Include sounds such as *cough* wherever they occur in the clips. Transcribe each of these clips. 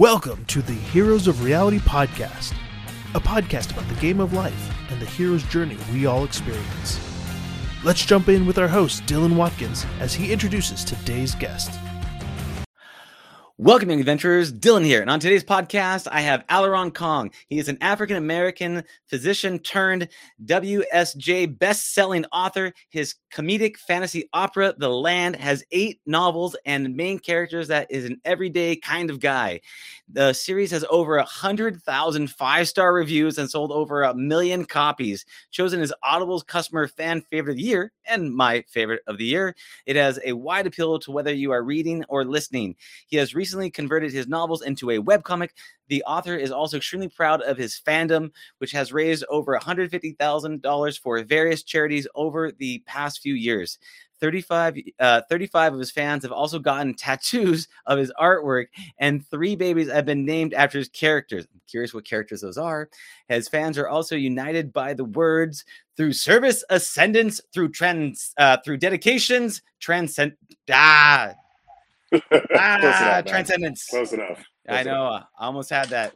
Welcome to the Heroes of Reality podcast, a podcast about the game of life and the hero's journey we all experience. Let's jump in with our host, Dylan Watkins, as he introduces today's guest. Welcome, young adventurers. Dylan here. And on today's podcast, I have Aleron Kong. He is an African American physician turned WSJ best selling author. His comedic fantasy opera, The Land, has eight novels and main characters that is an everyday kind of guy. The series has over 100,000 five star reviews and sold over a million copies. Chosen as Audible's customer fan favorite of the year and my favorite of the year. It has a wide appeal to whether you are reading or listening. He has recently converted his novels into a webcomic. The author is also extremely proud of his fandom, which has raised over $150,000 for various charities over the past few years. 35, uh, 35 of his fans have also gotten *laughs* tattoos of his artwork, and three babies have been named after his characters. I'm curious what characters those are. His fans are also united by the words through service, ascendance, through trans, uh, through dedications, transcend. Ah, *laughs* ah, Close enough, man. transcendence. Close enough. I know. enough. I almost had that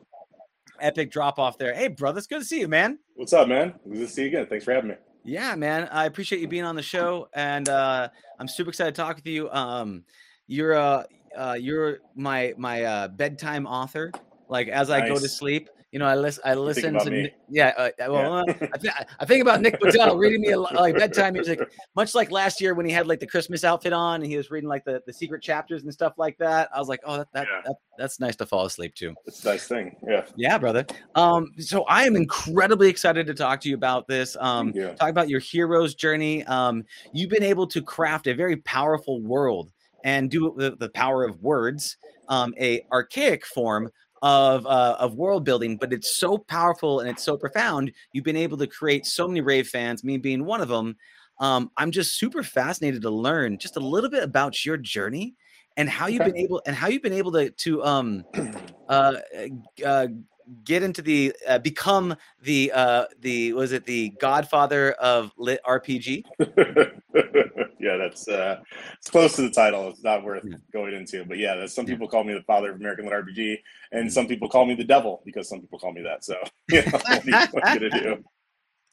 epic drop off there. Hey, brother, it's good to see you, man. What's up, man? Good to see you again. Thanks for having me. Yeah, man. I appreciate you being on the show, and uh, I'm super excited to talk with you. Um, you're uh, uh, you're my my uh, bedtime author. Like as I go to sleep, you know, I listen. I listen to. Yeah. Uh, uh, well, uh, I, th- I think about Nick Podehl reading me a, like bedtime music, much like last year when he had like the Christmas outfit on and he was reading like the, the secret chapters and stuff like that. I was like, oh, that, that, Yeah. that that's nice to fall asleep to. It's a nice thing. Yeah. Yeah, brother. Um, so I am incredibly excited to talk to you about this. Um, you. talk about your hero's journey. Um, you've been able to craft a very powerful world and do it with the power of words, um, a archaic form of uh, of world building, but it's so powerful and it's so profound. You've been able to create so many rave fans, me being one of them. Um, I'm just super fascinated to learn just a little bit about your journey and how you've Okay. been able and how you've been able to to um *clears throat* uh, uh get into the uh, become the uh the was it the godfather of lit rpg *laughs* yeah, that's uh it's close to the title. It's not worth Yeah. going into. But yeah, that's, some Yeah. people call me the father of American Lit RPG, and Mm. some people call me the devil because some people call me that. So *laughs* you know, what are you, what are you gonna do?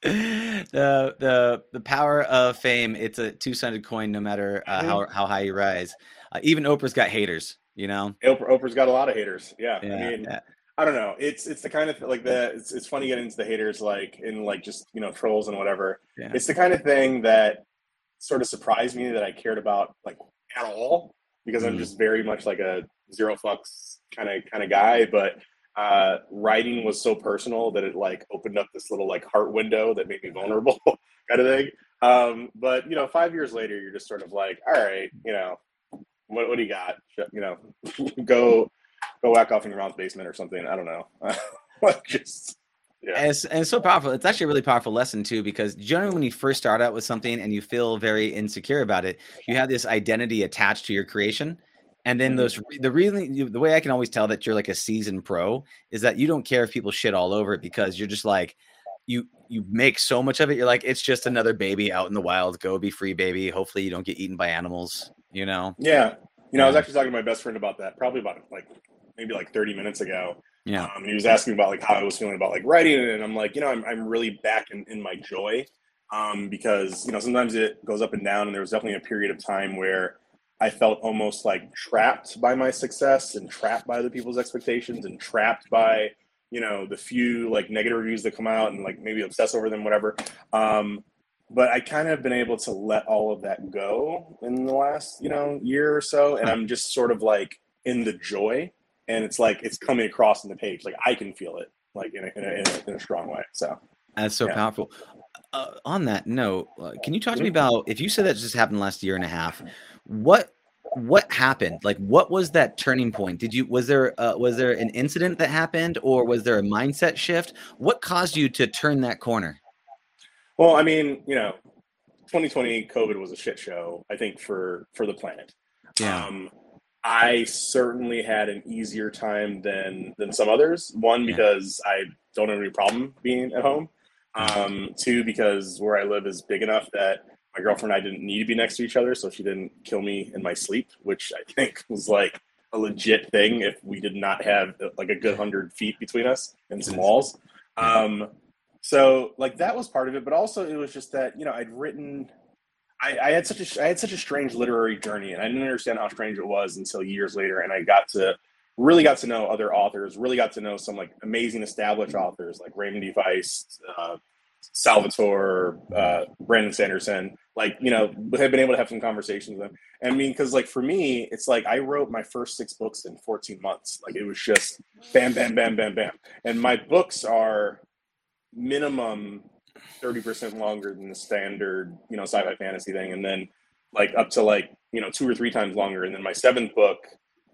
the the the power of fame it's a two-sided coin no matter uh, Mhm. how how high you rise uh, even oprah's got haters you know Oprah, Oprah's got a lot of haters. Yeah. yeah, I mean, yeah. I don't know. It's it's the kind of like the it's, it's funny getting into the haters like in like just you know trolls and whatever. Yeah. It's the kind of thing that sort of surprised me that I cared about like at all because I'm Mhm. just very much like a zero fucks kind of kind of guy. But uh, writing was so personal that it like opened up this little like heart window that made me vulnerable *laughs* kind of thing. Um, but you know, five years later, you're just sort of like, all right, you know, what what do you got? You know, *laughs* go go whack off in your mom's basement or something. I don't know. *laughs* like just yeah. And it's, and it's so powerful. It's actually a really powerful lesson too, because generally when you first start out with something and you feel very insecure about it, you have this identity attached to your creation, and then Mhm. those the reason the way I can always tell that you're like a seasoned pro is that you don't care if people shit all over it because you're just like you you make so much of it. You're like it's just another baby out in the wild. Go be free, baby. Hopefully you don't get eaten by animals. You know. Yeah. You know, I was actually talking to my best friend about that probably about like maybe like 30 minutes ago. Yeah. Um, and he was asking about like how I was feeling about like writing it. And I'm like, you know, I'm, I'm really back in, in my joy. Um, because, you know, sometimes it goes up and down. And there was definitely a period of time where I felt almost like trapped by my success and trapped by other people's expectations and trapped by, you know, the few like negative reviews that come out and like maybe obsess over them, whatever. Um, but I kind of been able to let all of that go in the last, you know, year or so. And I'm just sort of like in the joy and it's like it's coming across in the page. Like I can feel it like in a, in a, in a, in a strong way. So That's so Yeah. powerful. Uh, on that note, uh, can you talk to me Mhm. about if you said that just happened last year and a half? What what happened? Like, what was that turning point? Did you was there uh, was there an incident that happened, or was there a mindset shift? What caused you to turn that corner? Well, I mean, you know, 2020 COVID was a shit show. I think for for the planet. Um, I certainly had an easier time than than some others. One because I don't have any problem being at home. Um, two because where I live is big enough that my girlfriend and I didn't need to be next to each other, so she didn't kill me in my sleep, which I think *laughs* was like a legit thing if we did not have like a good hundred feet between us and some walls. Um, so like that was part of it, but also it was just that you know I'd written. I, I had such a I had such a strange literary journey, and I didn't understand how strange it was until years later, and I got to really got to know other authors, really got to know some like amazing established authors like Raymond D. Feist, uh, Salvatore, uh, Brandon Sanderson, like, you know, have been able to have some conversations with them. I mean, because like for me, it's like I wrote my first six books in 14 months. Like it was just bam, bam, bam, bam, bam. And my books are minimum 30% longer than the standard, you know, sci fi fantasy thing. And then like up to like, you know, two or three times longer. And then my seventh book,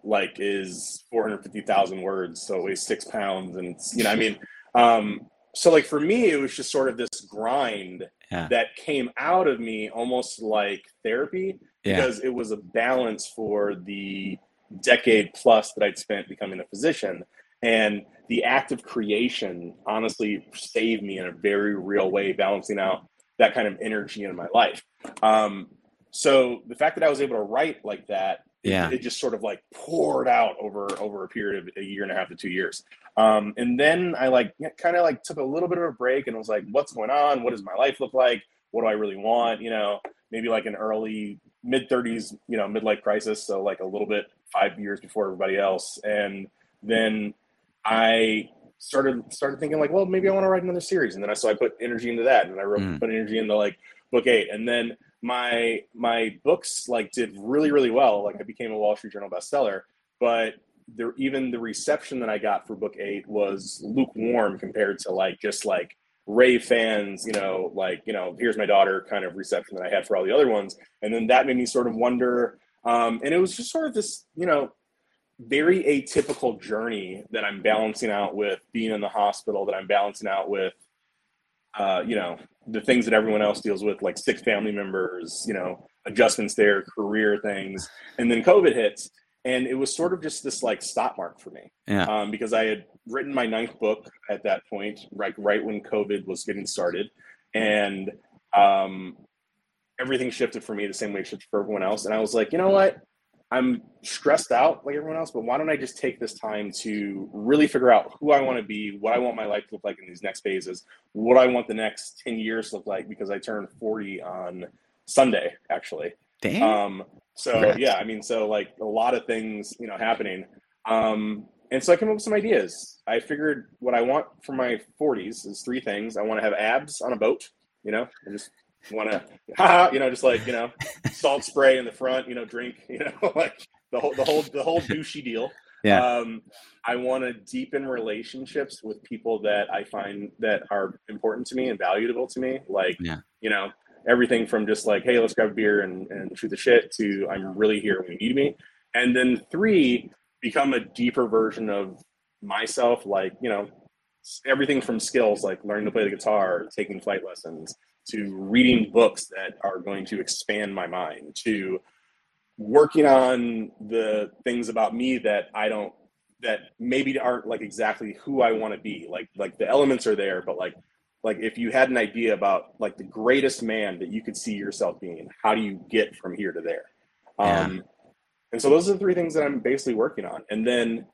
like, is 450,000 words. So it weighs six pounds. And it's, you know, I mean, *laughs* um, so like for me it was just sort of this grind yeah. that came out of me almost like therapy yeah. because it was a balance for the decade plus that I'd spent becoming a physician and the act of creation honestly saved me in a very real way balancing out that kind of energy in my life. Um, so the fact that I was able to write like that yeah. it, just sort of like poured out over over a period of a year and a half to two years. Um, and then i like kind of like took a little bit of a break and was like what's going on? What does my life look like? What do i really want? You know maybe like an early mid 30s you know midlife crisis so like a little bit five years before everybody else. And then i started started thinking like well maybe i want to write another series and then i so i put energy into that and i wrote mm. put energy into like book eight and then my my books like did really really well. Like I became a Wall Street Journal bestseller, but there even the reception that I got for book eight was lukewarm compared to like just like rave fans, you know, like you know, here's my daughter kind of reception that I had for all the other ones, and then that made me sort of wonder. Um, and it was just sort of this, you know, very atypical journey that I'm balancing out with being in the hospital, that I'm balancing out with, uh, you know, the things that everyone else deals with, like sick family members, you know, adjustments there, career things, and then COVID hits, and it was sort of just this like stop mark for me, yeah. um, because I had written my ninth book at that point, right, right when COVID was getting started, and um, everything shifted for me the same way it shifted for everyone else, and I was like, you know what, I'm stressed out like everyone else, but why don't I just take this time to really figure out who I want to be, what I want my life to look like in these next phases, what I want the next 10 years to look like because I turned 40 on Sunday, actually. Damn. Um, so Congrats. yeah, I mean, so like a lot of things, you know, happening. Um, and so I came up with some ideas. I figured what I want for my 40s is three things. I want to have abs on a boat, you know, and just want to, *laughs* you know, just like you know, salt spray in the front, you know, drink, *laughs* you know, like the whole the whole the whole douchey deal. Yeah. Um, I want to deepen relationships with people that I find that are important to me and valuable to me. Like, yeah. you know, everything from just like, hey, let's grab a beer and, and shoot the shit to I'm really here when you need me. And then three, become a deeper version of myself, like, you know, everything from skills like learning to play the guitar, taking flight lessons, to reading books that are going to expand my mind to working on the things about me that I don't that maybe aren't like exactly who I want to be. Like like the elements are there, but like like if you had an idea about like the greatest man that you could see yourself being, how do you get from here to there? Yeah. Um and so those are the three things that I'm basically working on. And then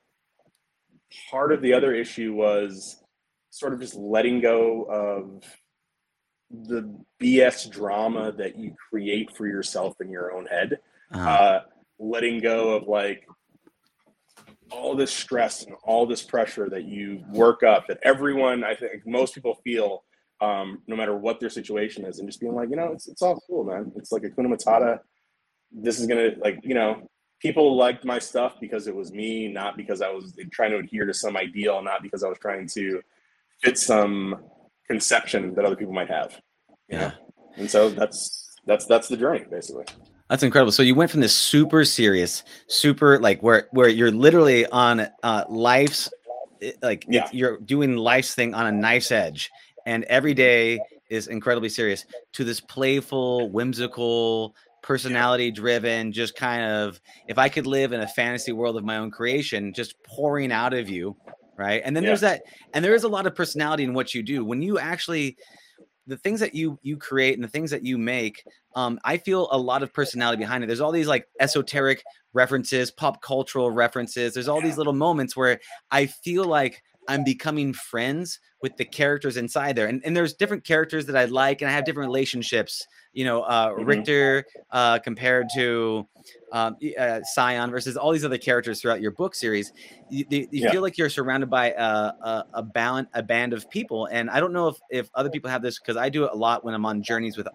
part of the other issue was sort of just letting go of the BS drama that you create for yourself in your own head. Uh-huh. Uh, letting go of like all this stress and all this pressure that you work up that everyone, I think most people feel, um, no matter what their situation is, and just being like, you know, it's, it's all cool, man. It's like a Kuna Matata. This is gonna like, you know, people liked my stuff because it was me, not because I was trying to adhere to some ideal, not because I was trying to fit some conception that other people might have. Yeah. And so that's that's that's the journey basically. That's incredible. So you went from this super serious, super like where where you're literally on uh life's eh, like yeah. you're doing life's thing on a knife's edge and every day is incredibly serious to this playful, whimsical, personality driven, just kind of if I could live in a fantasy world of my own creation, just pouring out of you, right? And then Yeah. there's that and there is a lot of personality in what you do. When you actually the things that you you create and the things that you make um i feel a lot of personality behind it there's all these like esoteric references pop cultural references there's all these little moments where i feel like i'm becoming friends with the characters inside there and, and there's different characters that i like and i have different relationships you know uh Mhm. richter uh compared to um, uh, Scion versus all these other characters throughout your book series, you, you you Yeah. feel like you're surrounded by a a, a band a band of people, and I don't know if if other people have this because I do it a lot when I'm on journeys with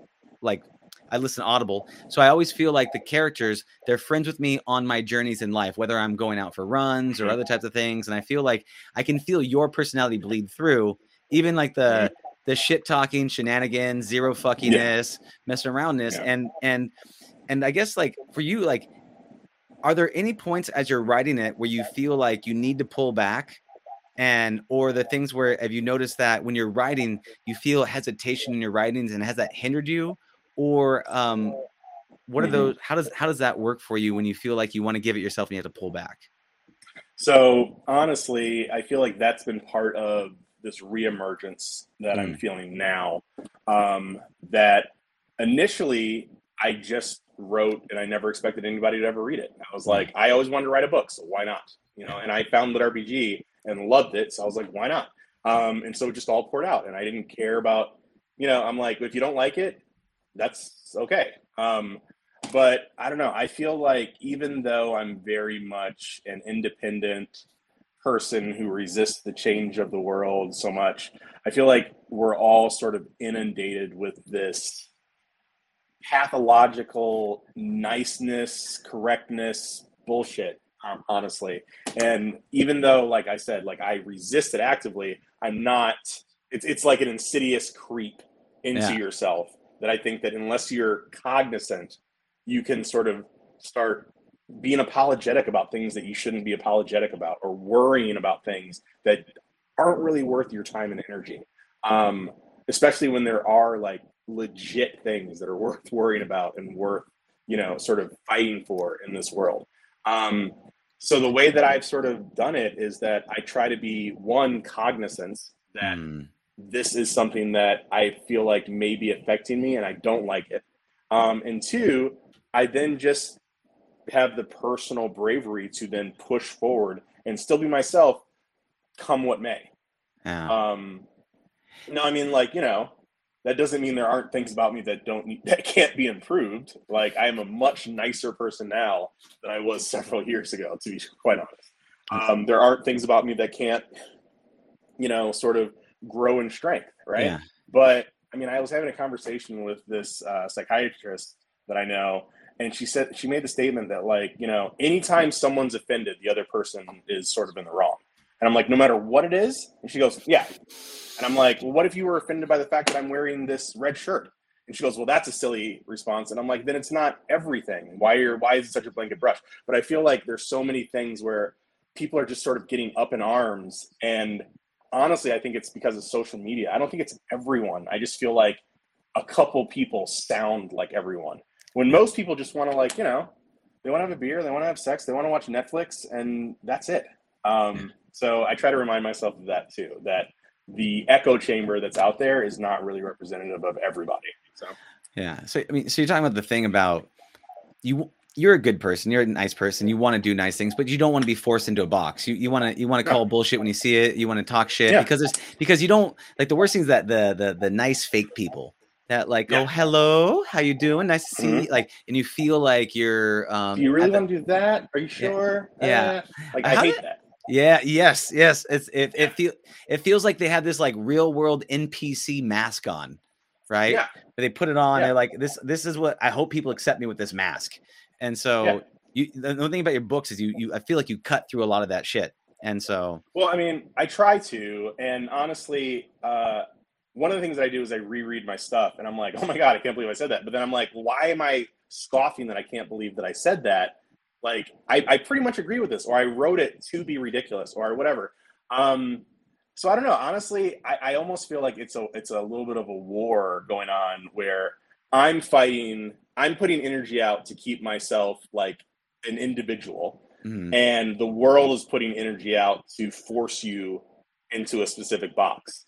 like I listen Audible, so I always feel like the characters they're friends with me on my journeys in life, whether I'm going out for runs or Mhm. other types of things, and I feel like I can feel your personality bleed through, even like the the shit talking shenanigans, zero fuckiness, messing aroundness, Yeah. and and and I guess like for you, like, are there any points as you're writing it where you feel like you need to pull back? And or the things where have you noticed that when you're writing, you feel hesitation in your writings and has that hindered you? Or um what are Mhm. those how does how does that work for you when you feel like you want to give it yourself and you have to pull back? So honestly, I feel like that's been part of this reemergence that I'm Mm. feeling now. Um, that initially I just wrote and I never expected anybody to ever read it. I was like, I always wanted to write a book, so why not? You know, and I found Lit RPG and loved it, so I was like, why not? Um, and so it just all poured out, and I didn't care about, you know, I'm like, if you don't like it, that's okay. Um, but I don't know. I feel like even though I'm very much an independent person who resists the change of the world so much, I feel like we're all sort of inundated with this pathological niceness, correctness, bullshit, um, honestly. And even though, like I said, like I resist it actively, I'm not. It's it's like an insidious creep into Yeah. yourself that I think that unless you're cognizant, you can sort of start being apologetic about things that you shouldn't be apologetic about, or worrying about things that aren't really worth your time and energy. Um, especially when there are like legit things that are worth worrying about and worth you know sort of fighting for in this world um, so the way that i've sort of done it is that i try to be one cognizant that Mm, this is something that i feel like may be affecting me and i don't like it um, and two i then just have the personal bravery to then push forward and still be myself come what may yeah. um, no, I mean, like you know, that doesn't mean there aren't things about me that don't *laughs* that can't be improved. Like I am a much nicer person now than I was *laughs* several years ago, to be quite honest. Um, there aren't things about me that can't, you know, sort of grow in strength, right? Yeah. But I mean, I was having a conversation with this uh, psychiatrist that I know, and she said she made the statement that like you know, anytime someone's offended, the other person is sort of in the wrong. And I'm like, no matter what it is, and she goes, yeah. And I'm like, well, what if you were offended by the fact that I'm wearing this red shirt? And she goes, well, that's a silly response. And I'm like, then it's not everything. Why are why is it such a blanket brush? But I feel like there's so many things where people are just sort of getting up in arms and honestly, I think it's because of social media. I don't think it's everyone. I just feel like a couple people sound like everyone. When most people just want to like, you know, they want to have a beer, they want to have sex, they want to watch Netflix, and that's it. Um, so I try to remind myself of that too. That the echo chamber that's out there is not really representative of everybody. So Yeah. So I mean, so you're talking about the thing about you. You're a good person. You're a nice person. You want to do nice things, but you don't want to be forced into a box. You you want to you want to call bullshit when you see it. You want to talk shit Yeah. because there's because you don't like the worst thing is that the the the nice fake people that like Yeah. oh hello how you doing nice to see Mhm. you like and you feel like you're um do you really want to do that? Are you sure? Yeah. Uh, like How I hate did- that. yeah yes yes it's it it feel it feels like they have this like real world npc mask on right Yeah. they put it on Yeah. they're like this this is what i hope people accept me with this mask and so Yeah. you the the thing about your books is you you i feel like you cut through a lot of that shit and so Well, I mean, I try to, and honestly, uh, one of the things that I do is I reread my stuff, and I'm like, oh my god, I can't believe I said that. But then I'm like, why am I scoffing that I can't believe that I said that? Like, I, I pretty much agree with this, or I wrote it to be ridiculous, or whatever. Um, so I don't know. Honestly, I, I almost feel like it's a it's a little bit of a war going on where I'm fighting, I'm putting energy out to keep myself like an individual mm, and the world is putting energy out to force you into a specific box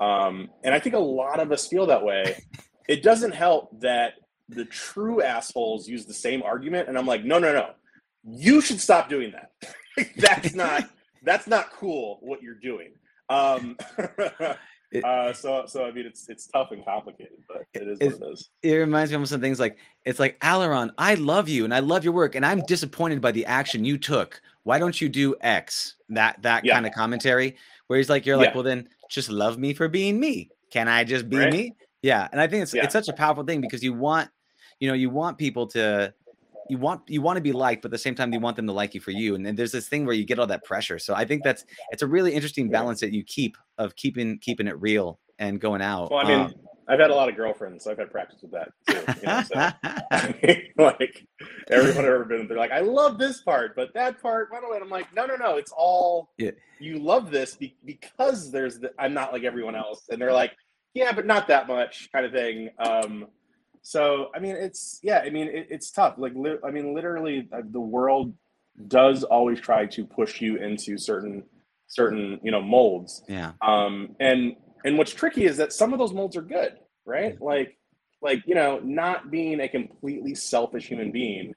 Um, and I think a lot of us feel that way. *laughs* It doesn't help that the true assholes use the same argument, and I'm like, no, no, no, you should stop doing that. *laughs* that's not *laughs* that's not cool what you're doing. Um, uh, so so I mean it's it's tough and complicated, but it is it, what it is. It reminds me of some things like it's like Aleron, I love you and I love your work, and I'm disappointed by the action you took. Why don't you do X? That that yeah. kind of commentary where he's like, you're like, yeah. well then just love me for being me. Can I just be right? me? Yeah, and I think it's yeah. it's such a powerful thing because you want, you know, you want people to you want you want to be liked, but at the same time you want them to like you for you. And then there's this thing where you get all that pressure. So I think that's it's a really interesting balance that you keep of keeping keeping it real and going out. Well, I mean, um, I've had a lot of girlfriends, so I've had practice with that too. You know, so, *laughs* *laughs* like everyone I've ever been, they're like, I love this part, but that part, by the way, I'm like, no, no, no, it's all yeah. you love this be- because there's the, I'm not like everyone else, and they're like, yeah, but not that much, kind of thing. Um, so I mean, it's yeah. I mean, it, it's tough. Like li- I mean, literally, uh, the world does always try to push you into certain certain you know molds. Yeah. Um. And and what's tricky is that some of those molds are good, right? Like like you know, not being a completely selfish human being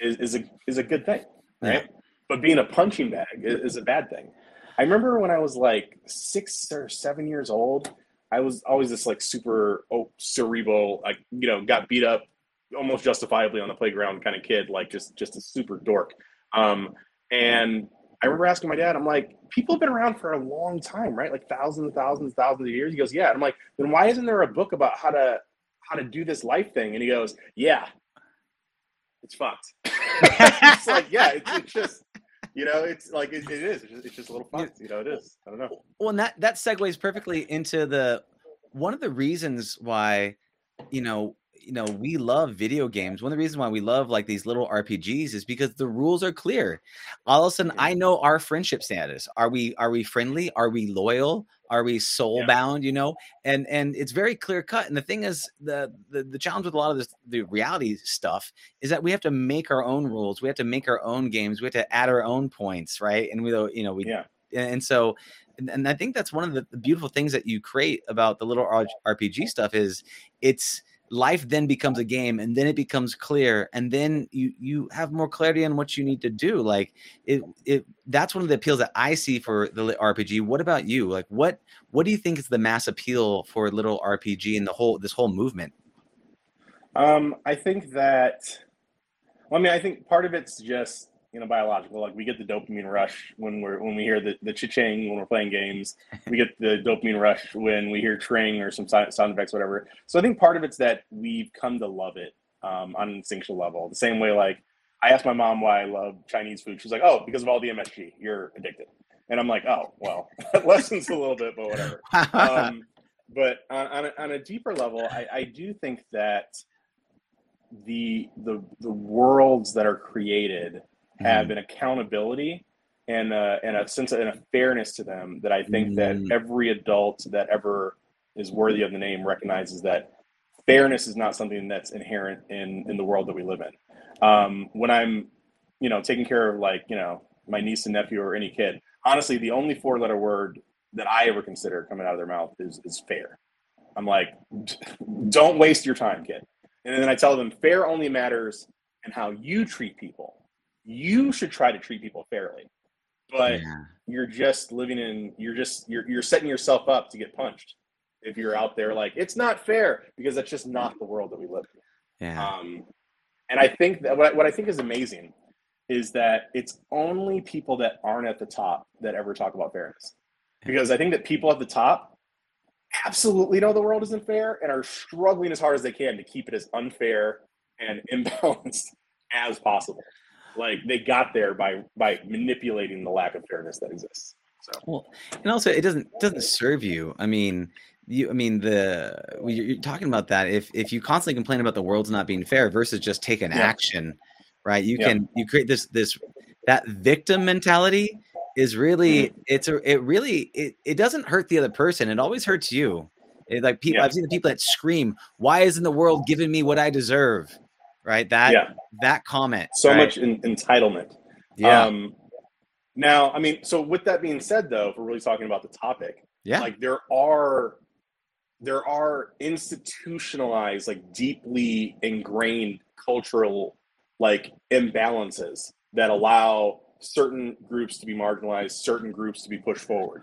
is is a is a good thing, right? Yeah. But being a punching bag is, is a bad thing. I remember when I was like six or seven years old I was always this like super oh, cerebral, like you know, got beat up almost justifiably on the playground kind of kid, like just just a super dork. Um, and I remember asking my dad, I'm like, people have been around for a long time, right? Like thousands and thousands and thousands of years. He goes, yeah. And I'm like, then why isn't there a book about how to how to do this life thing? And he goes, yeah, it's fucked. *laughs* it's like, yeah, it's, it's just you know, it's like it, it is. It's just, it's just, a little fun. You know, it is. I don't know. Well, and that that segues perfectly into the one of the reasons why, you know, you know, we love video games. One of the reasons why we love like these Lit RPGs is because the rules are clear. All of a sudden, I know our friendship status. Are we are we friendly? Are we loyal? Are we soul bound? You know, and and it's very clear cut. And the thing is, the the, the challenge with a lot of this the reality stuff is that we have to make our own rules. We have to make our own games. We have to add our own points, right? And we you know we yeah. And so and, I think that's one of the beautiful things that you create about the Lit RPG stuff is it's life then becomes a game and then it becomes clear and then you you have more clarity on what you need to do like it it that's one of the appeals that i see for the rpg what about you? Like what what do you think is the mass appeal for lit rpg and the whole this whole movement? Um i think that well i mean i think part of it's just you know biological like we get the dopamine rush when we're when we hear the, the cha-ching when we're playing games. *laughs* We get the dopamine rush when we hear tring or some sound, sound effects whatever. So i think part of it's that we've come to love it um, on an instinctual level. The same way like i asked my mom why i love chinese food. She's like oh because of all the msg you're addicted. And i'm like oh well *laughs* lessons a little bit but whatever. *laughs* Um, but on, on, a, on a deeper level I, I do think that the the the worlds that are created have mm. an accountability and uh, and a sense of and a fairness to them that I think mm. that every adult that ever is worthy of the name recognizes that fairness is not something that's inherent in in the world that we live in. Um, when I'm, you know, taking care of like you know my niece and nephew or any kid, honestly, the only four letter word that I ever consider coming out of their mouth is is fair. I'm like, *laughs* don't waste your time, kid. And then I tell them fair only matters in how you treat people you should try to treat people fairly but yeah. you're just living in you're just you're, you're setting yourself up to get punched if you're out there like it's not fair because that's just not the world that we live in yeah. um and i think that what I, what I think is amazing is that it's only people that aren't at the top that ever talk about fairness because i think that people at the top absolutely know the world isn't fair and are struggling as hard as they can to keep it as unfair and *laughs* imbalanced as possible like they got there by by manipulating the lack of fairness that exists. So well, and also it doesn't doesn't serve you. I mean, you. I mean, the you're talking about that. If if you constantly complain about the world's not being fair versus just take an yeah. action, right? You yeah. can you create this this that victim mentality is really mm-hmm. it's a it really it, it doesn't hurt the other person. It always hurts you. It, like people, yeah. I've seen the people that scream, "Why isn't the world giving me what I deserve?" Right? That yeah. that comment. So right? much in, entitlement. Yeah. Um, now, I mean, so with that being said, though, if we're really talking about the topic, Yeah. Like there are there are institutionalized, like deeply ingrained cultural like imbalances that allow certain groups to be marginalized, certain groups to be pushed forward.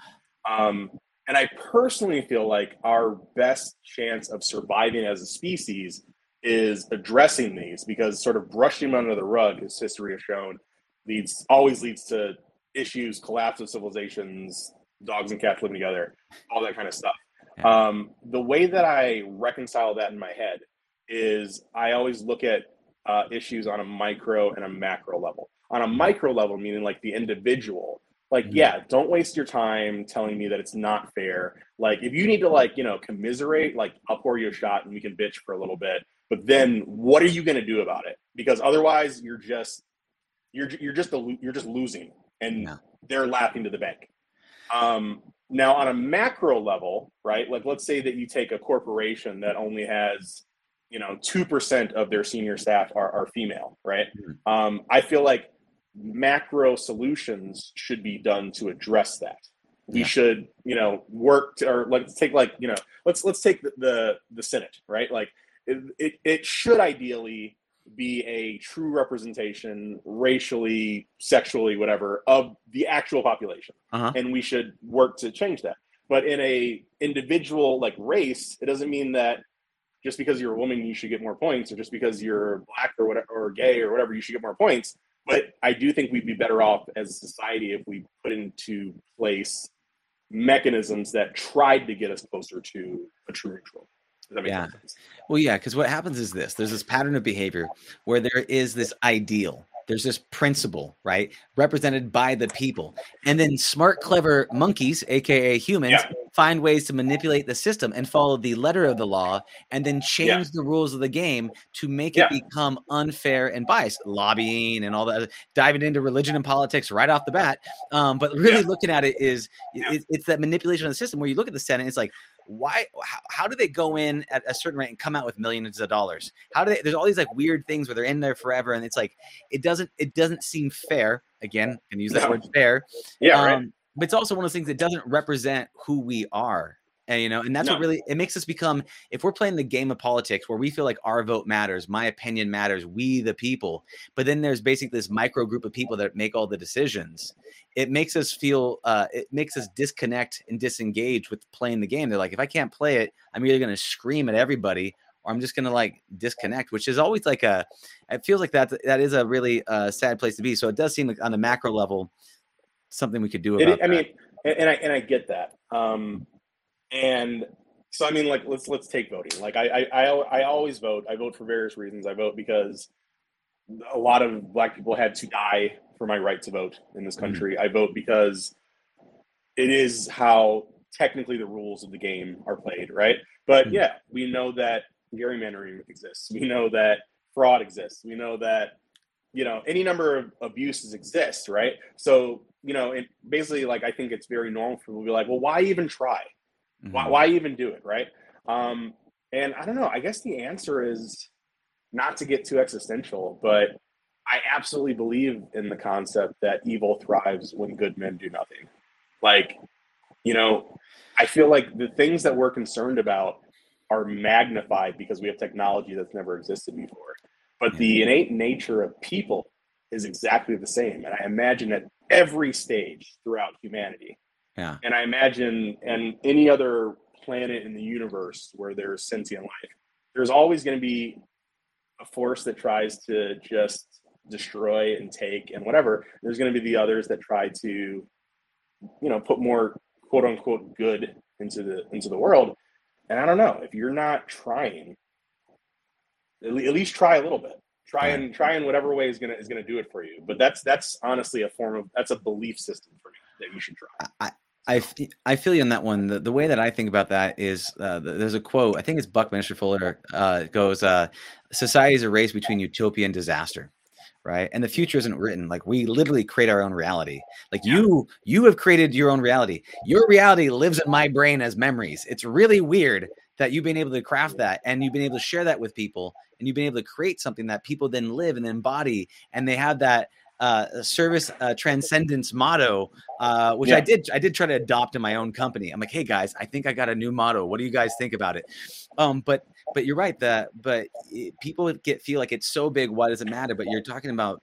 Um, and I personally feel like our best chance of surviving as a species is addressing these because sort of brushing them under the rug, as history has shown, leads always leads to issues, collapse of civilizations, dogs and cats living together, all that kind of stuff. Yeah. Um, the way that I reconcile that in my head is I always look at uh, issues on a micro and a macro level. On a micro level, meaning like the individual, like mm-hmm. yeah, don't waste your time telling me that it's not fair. Like if you need to like you know commiserate, like I'll pour you a shot and we can bitch for a little bit. But then what are you going to do about it? Because otherwise, you're just you're you're just a, you're just losing, and yeah. they're laughing to the bank. Um, now, on a macro level, right? Like, let's say that you take a corporation that only has, you know, two percent of their senior staff are, are female, right? Mm-hmm. Um, I feel like macro solutions should be done to address that. We yeah. should, you know, work to, or let's take like, you know, let's let's take the the, the Senate, right? Like, it, it, it should ideally be a true representation racially sexually whatever of the actual population. Uh-huh. and we should work to change that. But in a individual like race it doesn't mean that just because you're a woman you should get more points or just because you're black or whatever or gay or whatever you should get more points. But i do think we'd be better off as a society if we put into place mechanisms that tried to get us closer to a true neutral yeah. Well, yeah, because what happens is this there's this pattern of behavior where there is this ideal, there's this principle, right? Represented by the people. And then smart, clever monkeys, aka humans, yeah. Find ways to manipulate the system and follow the letter of the law and then change yeah. the rules of the game to make it yeah. become unfair and biased. Lobbying and all that, diving into religion and politics right off the bat. Um, but really looking at it is it, it's that manipulation of the system where you look at the Senate, it's like, why how, how, do they go in at a certain rate and come out with millions of dollars how do they there's all these like weird things where they're in there forever and it's like it doesn't it doesn't seem fair again can use that no. word fair yeah um, right. But it's also one of those things that doesn't represent who we are and, you know and that's no. what really it makes us become if we're playing the game of politics where we feel like our vote matters my opinion matters we the people but then there's basically this micro group of people that make all the decisions it makes us feel uh, it makes us disconnect and disengage with playing the game. They're like, if I can't play it, I'm either going to scream at everybody or I'm just going to like disconnect, which is always like a. It feels like that that is a really uh, sad place to be. So it does seem like on a macro level something we could do about. It, I mean, and I and I get that. Um, and so I mean, like let's let's take voting. Like I I I, I always vote. I vote for various reasons. I vote because a lot of black people had to die for my right to vote in this mm-hmm. country. Mm-hmm. I vote because it is how technically the rules of the game are played, right? But mm-hmm. yeah, we know that gerrymandering exists. We know that fraud exists. We know that you know any number of abuses exist, right? So you know, it basically like I think it's very normal for people to be like, well, why even try? Mm-hmm. Why, why even do it, right? Um, and I don't know. I guess the answer is not to get too existential, but I absolutely believe in the concept that evil thrives when good men do nothing. Like, you know, I feel like the things that we're concerned about are magnified because we have technology that's never existed before. But the innate nature of people is exactly the same. And I imagine at every stage throughout humanity. Yeah. And I imagine and any other planet in the universe where there's sentient life, there's always going to be a force that tries to just destroy and take and whatever. There's going to be the others that try to, you know, put more quote unquote good into the into the world. And I don't know if you're not trying, at least try a little bit. Try and try in whatever way is gonna is gonna do it for you. But that's that's honestly a form of that's a belief system for me that you should try. I, I, I feel you on that one. The, the way that I think about that is uh, there's a quote, I think it's Buckminster Fuller, uh, goes, uh, Society is a race between utopia and disaster right? And the future isn't written. Like we literally create our own reality. Like you you have created your own reality. Your reality lives in my brain as memories. It's really weird that you've been able to craft that and you've been able to share that with people and you've been able to create something that people then live and embody and they have that uh, service uh, transcendence motto, uh, which Yeah. I did I did try to adopt in my own company. I'm like, hey guys, I think I got a new motto. What do you guys think about it? Um, but but you're right that but it, people get feel like it's so big. Why does it matter? But you're talking about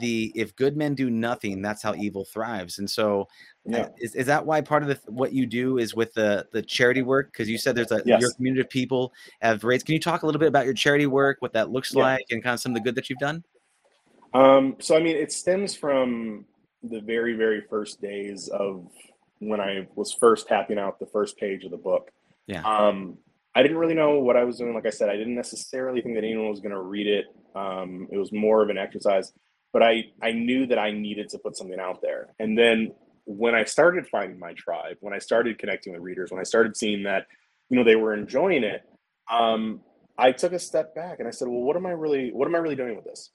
the if good men do nothing, that's how evil thrives. And so, Yeah. is, is that why part of the what you do is with the the charity work? Because you said there's a Yes. your community of people have raised. Can you talk a little bit about your charity work, what that looks Yeah. like, and kind of some of the good that you've done? Um, so I mean, it stems from the very, very first days of when I was first tapping out the first page of the book. Yeah. Um, I didn't really know what I was doing. Like I said, I didn't necessarily think that anyone was going to read it. Um, it was more of an exercise, but I I knew that I needed to put something out there. And then when I started finding my tribe, when I started connecting with readers, when I started seeing that, you know, they were enjoying it, um, I took a step back and I said, well, what am I really, what am I really doing with this?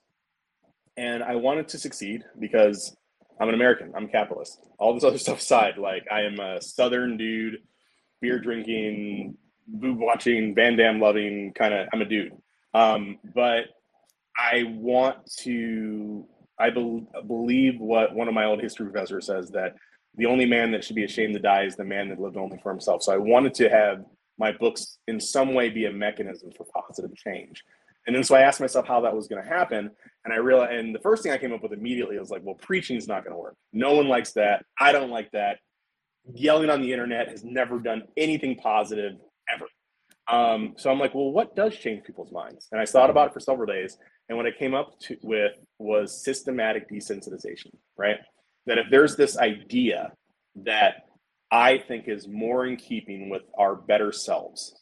and I wanted to succeed because I'm an American. I'm capitalist. All this other *laughs* stuff aside, like I am a Southern dude, beer drinking, boob watching, Van Damme loving kind of. I'm a dude, um, but I want to. I bel believe what one of my old history professors says that the only man that should be ashamed to die is the man that lived only for himself. So I wanted to have my books in some way be a mechanism for positive change. And then so I asked myself how that was going to happen. And I realized, and the first thing I came up with immediately was like, well, preaching is not going to work. No one likes that. I don't like that. Yelling on the internet has never done anything positive ever. Um, so I'm like, well, what does change people's minds? And I thought about it for several days. And what I came up to, with was systematic desensitization, right? That if there's this idea that I think is more in keeping with our better selves,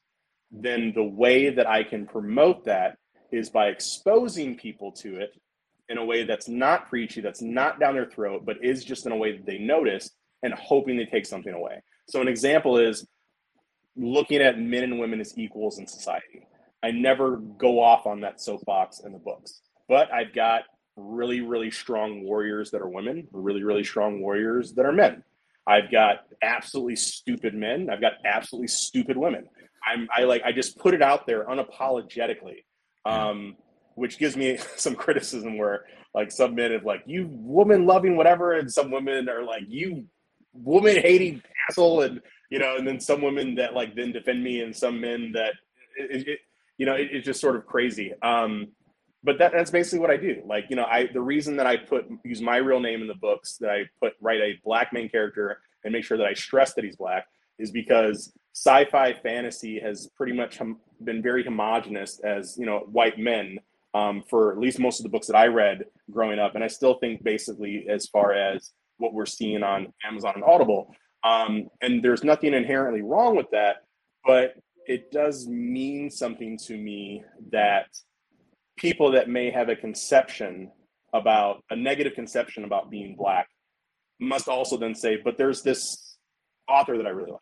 then the way that I can promote that is by exposing people to it in a way that's not preachy, that's not down their throat, but is just in a way that they notice and hoping they take something away. So, an example is looking at men and women as equals in society. I never go off on that soapbox in the books, but I've got really, really strong warriors that are women, really, really strong warriors that are men. I've got absolutely stupid men. I've got absolutely stupid women. I'm, I like, I just put it out there unapologetically um, which gives me *laughs* some criticism where like some men have like you woman loving whatever, and some women are like you woman hating asshole, and you know, and then some women that like then defend me, and some men that it, it, you know it, it's just sort of crazy. Um, but that, that's basically what I do. Like you know, I the reason that I put use my real name in the books that I put write a black main character and make sure that I stress that he's black is because sci-fi fantasy has pretty much hom- been very homogenous as you know white men um, for at least most of the books that I read growing up, and I still think basically as far as what we're seeing on Amazon and Audible, um, and there's nothing inherently wrong with that, but it does mean something to me that people that may have a conception about a negative conception about being black must also then say, but there's this author that I really like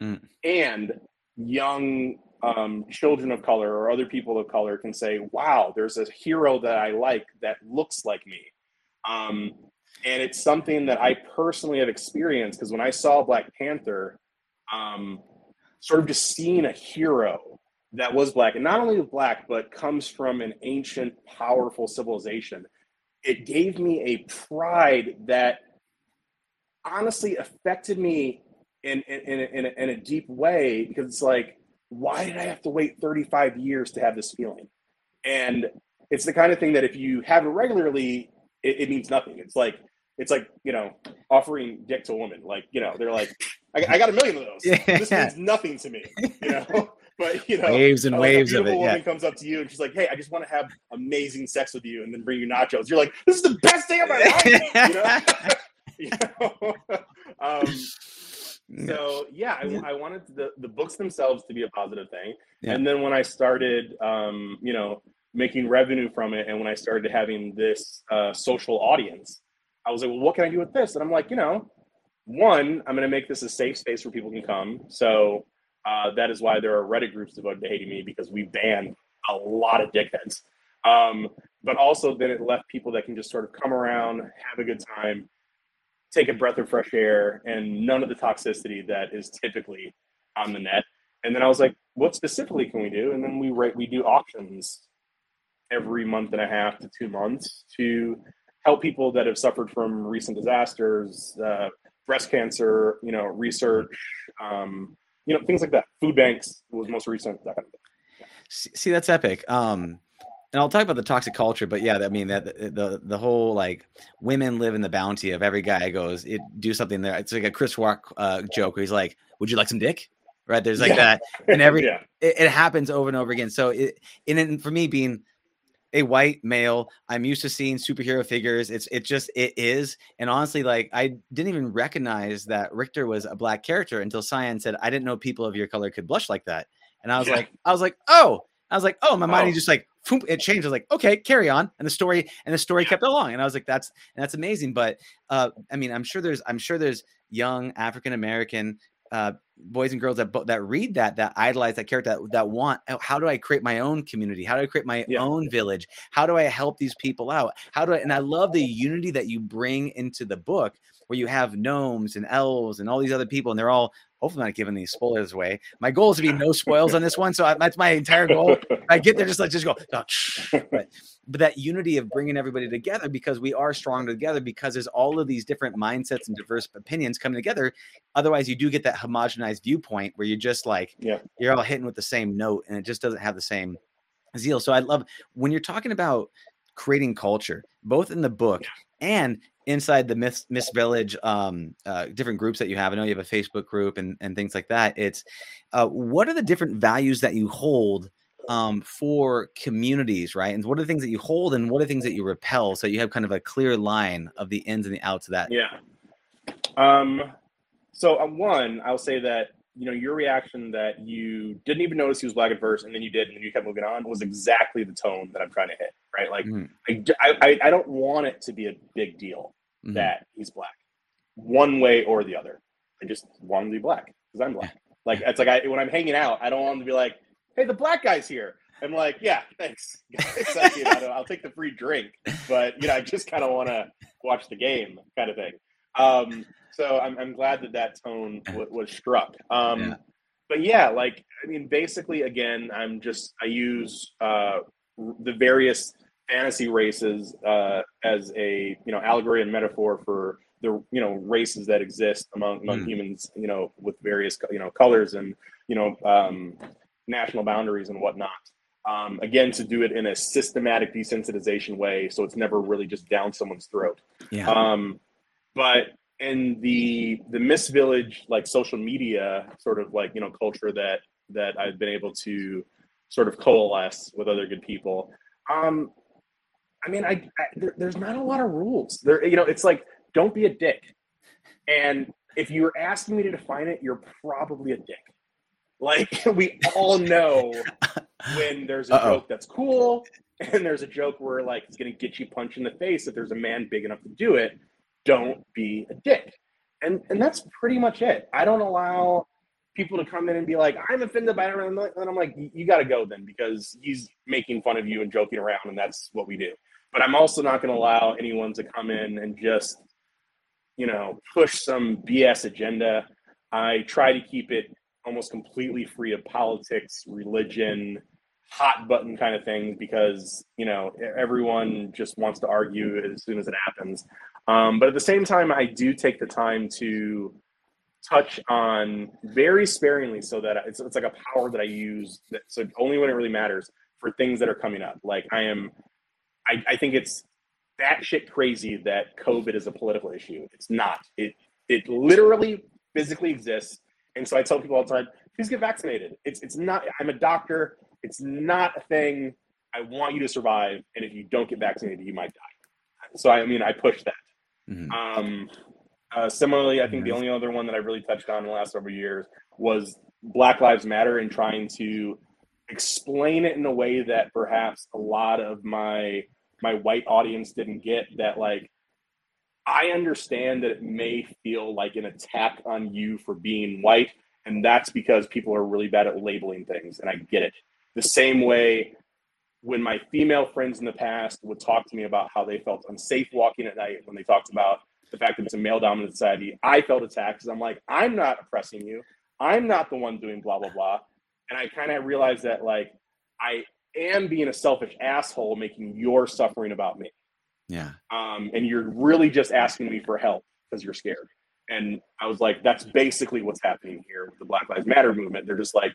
Mm. and young um, children of color or other people of color can say, "Wow, there's a hero that I like that looks like me," um, and it's something that I personally have experienced because when I saw Black Panther, um, sort of just seeing a hero that was black and not only black but comes from an ancient, powerful civilization, it gave me a pride that honestly affected me in in in a, in a, in a deep way because it's like why did i have to wait 35 years to have this feeling? And it's the kind of thing that if you have it regularly it, it means nothing. It's like it's like you know offering dick to a woman like you know they're like i, I got a million of those *laughs* this means nothing to me you know *laughs* but you know waves and like waves a of beautiful it. woman Yeah. comes up to you and she's like hey i just want to have amazing sex with you and then bring you nachos you're like this is the best day of my life *laughs* you know, you know? um, so yeah, I, I wanted the, the books themselves to be a positive thing. Yeah. And then when I started, um, you know, making revenue from it, and when I started having this uh, social audience, I was like, well, what can I do with this? And I'm like, you know, one, I'm going to make this a safe space where people can come. So uh, that is why there are Reddit groups devoted to hating me because we ban a lot of dickheads. Um, but also, then it left people that can just sort of come around, have a good time, take a breath of fresh air and none of the toxicity that is typically on the net. And then I was like, what specifically can we do? And then we write, we do auctions every month and a half to two months to help people that have suffered from recent disasters, uh, breast cancer, you know, research, um, you know, things like that. Food banks was most recent. That kind of thing. See, that's epic. Um, and I'll talk about the toxic culture, but yeah, I mean that the the whole like women live in the bounty of every guy goes it do something there. It's like a Chris Rock uh, joke where he's like, "Would you like some dick?" Right? There's like yeah. that, and every *laughs* yeah. it, it, happens over and over again. So it and then for me being a white male, I'm used to seeing superhero figures. It's it just it is, and honestly, like I didn't even recognize that Richter was a black character until Cyan said, "I didn't know people of your color could blush like that," and I was yeah. like, I was like, oh. I was like, oh, my mind oh. just like it changed. I was like, okay, carry on. And the story and the story kept along. And I was like, that's that's amazing. But uh, I mean, I'm sure there's I'm sure there's young African American uh, boys and girls that that read that that idolize that character that, that want oh, how do I create my own community? How do I create my yeah. own village? How do I help these people out? How do I and I love the unity that you bring into the book where you have gnomes and elves and all these other people and they're all hopefully not giving these spoilers away. My goal is to be no spoils on this one, so I, that's my entire goal. I get there just like just go, oh, but, but that unity of bringing everybody together because we are strong together because there's all of these different mindsets and diverse opinions coming together. Otherwise, you do get that homogenized viewpoint where you're just like, yeah, you're all hitting with the same note, and it just doesn't have the same zeal. So I love when you're talking about creating culture, both in the book and inside the Mist, Mist Village, um, uh, different groups that you have. I know you have a Facebook group and, and things like that. It's uh, what are the different values that you hold um, for communities, right? And what are the things that you hold and what are the things that you repel? So you have kind of a clear line of the ins and the outs of that. Yeah. Um, so, uh, one, I'll say that you know your reaction that you didn't even notice he was black at first and then you did and then you kept moving on was exactly the tone that i'm trying to hit right like mm. I, I, I don't want it to be a big deal mm-hmm. that he's black, one way or the other. I just want him to be black because I'm black. *laughs* Like it's like I when I'm hanging out, I don't want him to be like, "Hey, the black guy's here." I'm like, "Yeah, thanks. *laughs* you know, I'll take the free drink." But you know, I just kind of want to watch the game, kind of thing. Um, so I'm, I'm glad that that tone *laughs* w- was struck. Um, yeah. But yeah, like I mean, basically, again, I'm just I use uh, the various fantasy races uh, as a you know allegory and metaphor for the you know races that exist among among mm. humans you know with various you know colors and you know um, national boundaries and whatnot. Um, again, to do it in a systematic desensitization way, so it's never really just down someone's throat. Yeah. Um, but in the the Mist Village like social media sort of like you know culture that that I've been able to sort of coalesce with other good people. Um, I mean, I, I there, there's not a lot of rules. There, you know, it's like don't be a dick. And if you're asking me to define it, you're probably a dick. Like *laughs* we all know when there's a Uh-oh. joke that's cool, and there's a joke where like it's gonna get you punched in the face if there's a man big enough to do it. Don't be a dick. And and that's pretty much it. I don't allow people to come in and be like, I'm offended by it. And I'm like, you got to go then because he's making fun of you and joking around, and that's what we do. But I'm also not going to allow anyone to come in and just, you know, push some BS agenda. I try to keep it almost completely free of politics, religion, hot button kind of things because you know everyone just wants to argue as soon as it happens. Um, but at the same time, I do take the time to touch on very sparingly so that it's, it's like a power that I use that, so only when it really matters for things that are coming up. Like I am I, I think it's batshit crazy that COVID is a political issue. It's not. It it literally physically exists. And so I tell people all the time, please get vaccinated. It's it's not. I'm a doctor. It's not a thing. I want you to survive. And if you don't get vaccinated, you might die. So I mean, I push that. Mm-hmm. Um, uh, similarly, I think the only other one that I really touched on in the last several years was Black Lives Matter and trying to explain it in a way that perhaps a lot of my my white audience didn't get that like I understand that it may feel like an attack on you for being white, and that's because people are really bad at labeling things, and I get it. The same way when my female friends in the past would talk to me about how they felt unsafe walking at night when they talked about the fact that it's a male dominant society, I felt attacked because I'm like, I'm not oppressing you. I'm not the one doing blah, blah, blah. And I kind of realized that like I am being a selfish asshole making your suffering about me. Yeah. Um, and you're really just asking me for help because you're scared. And I was like, that's basically what's happening here with the Black Lives Matter movement. They're just like,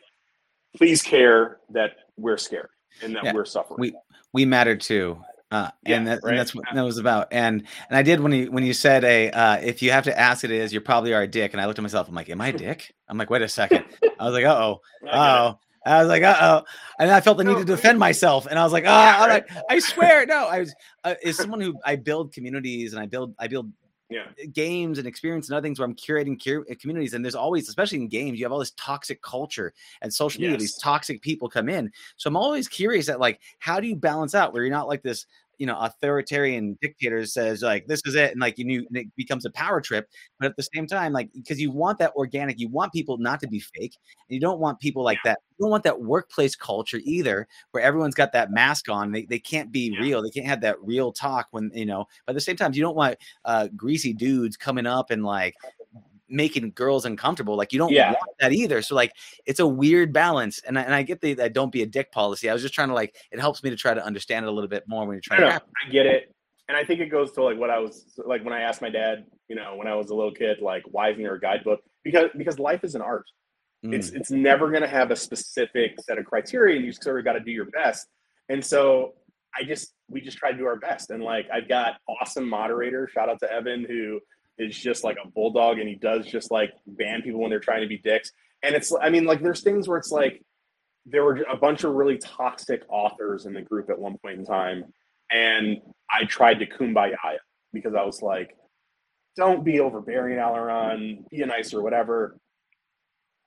please care that we're scared and that Yeah. we're suffering. We we matter too. Uh, and, that, right. and that's what that was about. And and I did when you when you said a uh, if you have to ask it is you probably are a dick. And I looked at myself. I'm like, am I a dick? I'm like, wait a second. I was like, uh oh, *laughs* I get it. oh. I was like, uh oh, and I felt the need to defend myself. And I was like, ah, like, I swear, no. I was uh, is someone who I build communities and I build I build Yeah. games and experience and other things where I'm curating cur- communities. And there's always, especially in games, you have all this toxic culture and social media. These toxic people come in. So I'm always curious at like, how do you balance out where you're not like this, you know, authoritarian dictator says like this is it, and like you knew and it becomes a power trip. But at the same time, like because you want that organic, you want people not to be fake, and you don't want people like that. You don't want that workplace culture either, where everyone's got that mask on. They, they can't be Yeah. real. They can't have that real talk when you know. But at the same time, you don't want uh, greasy dudes coming up and like making girls uncomfortable. Like you don't Yeah. want that either. So like it's a weird balance. And I, and I get the that don't be a dick policy. I was just trying to like it helps me to try to understand it a little bit more when you're trying to. I get it. And I think it goes to like what I was like when I asked my dad, you know, when I was a little kid, like, why isn't there a guidebook? Because because life is an art. It's Mm, it's never gonna have a specific set of criteria and you sort of gotta do your best. And so I just we just try to do our best. And like I've got awesome moderators. Shout out to Evan who is just like a bulldog and he does just like ban people when they're trying to be dicks. And it's I mean like there's things where it's like there were a bunch of really toxic authors in the group at one point in time and I tried to kumbaya because I was like, don't be overbearing, Aleron, be a or whatever.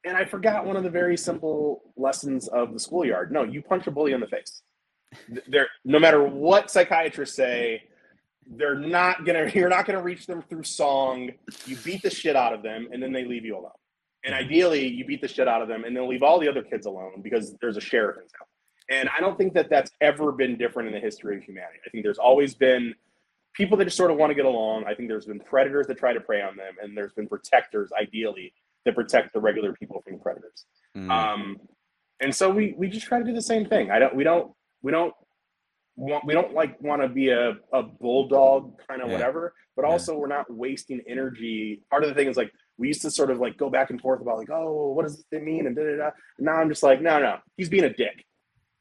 And I forgot one of the very simple lessons of the schoolyard. No, you punch a bully in the face. They're, no matter what psychiatrists say, they're not gonna. *laughs* You're not gonna reach them through song. You beat the shit out of them, and then they leave you alone. And ideally, you beat the shit out of them, and then leave all the other kids alone because there's a sheriff in town. And I don't think that that's ever been different in the history of humanity. I think there's always been people that just sort of want to get along. I think there's been predators that try to prey on them, and there's been protectors, ideally, that protect the regular people from predators. mm. Um, and so we we just try to do the same thing. I don't we don't we don't want we don't like want to be a, a bulldog kind of Yeah. whatever, but Yeah. also we're not wasting energy. Part of the thing is like we used to sort of like go back and forth about like, oh, what does it mean? And da da da. Now I'm just like, no, no, he's being a dick.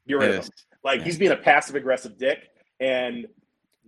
You're Yes. Like Yeah. he's being a passive aggressive dick. And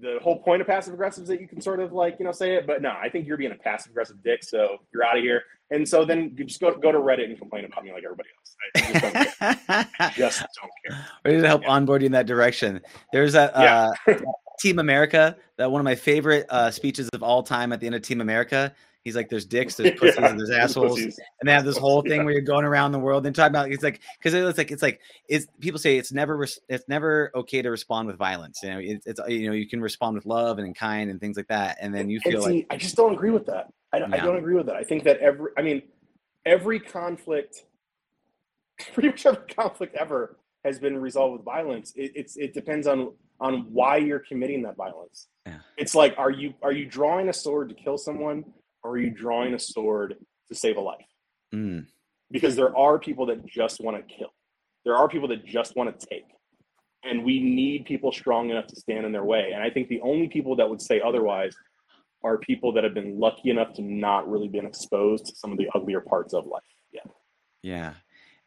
the whole point of passive aggressive is that you can sort of like, you know, say it, but no, I think you're being a passive aggressive dick, so you're out of here. And so then you just go go to Reddit and complain about me like everybody else. I just don't care. *laughs* just don't care. We need to help Yeah. onboard you in that direction. There's that Yeah. uh, *laughs* Team America, that one of my favorite uh, speeches of all time at the end of Team America. He's like, "There's dicks, there's *laughs* pussies, Yeah. and there's assholes." Pussies. and they have this whole thing Yeah. where you're going around the world and talking about it's like because it's like it's like it's people say it's never it's never okay to respond with violence you know it's, it's you know you can respond with love and in kind and things like that and then you feel see, like I just don't agree with that. I, don't- I don't agree with that. I think that every, I mean, every conflict, *laughs* pretty much every conflict ever has been resolved with violence. It, it's it depends on on why you're committing that violence. Yeah. It's like, are you are you drawing a sword to kill someone, or are you drawing a sword to save a life? mm, because there are people that just want to kill. There are people that just want to take. And we need people strong enough to stand in their way. And I think the only people that would say otherwise are people that have been lucky enough to not really been exposed to some of the uglier parts of life. Yeah. yeah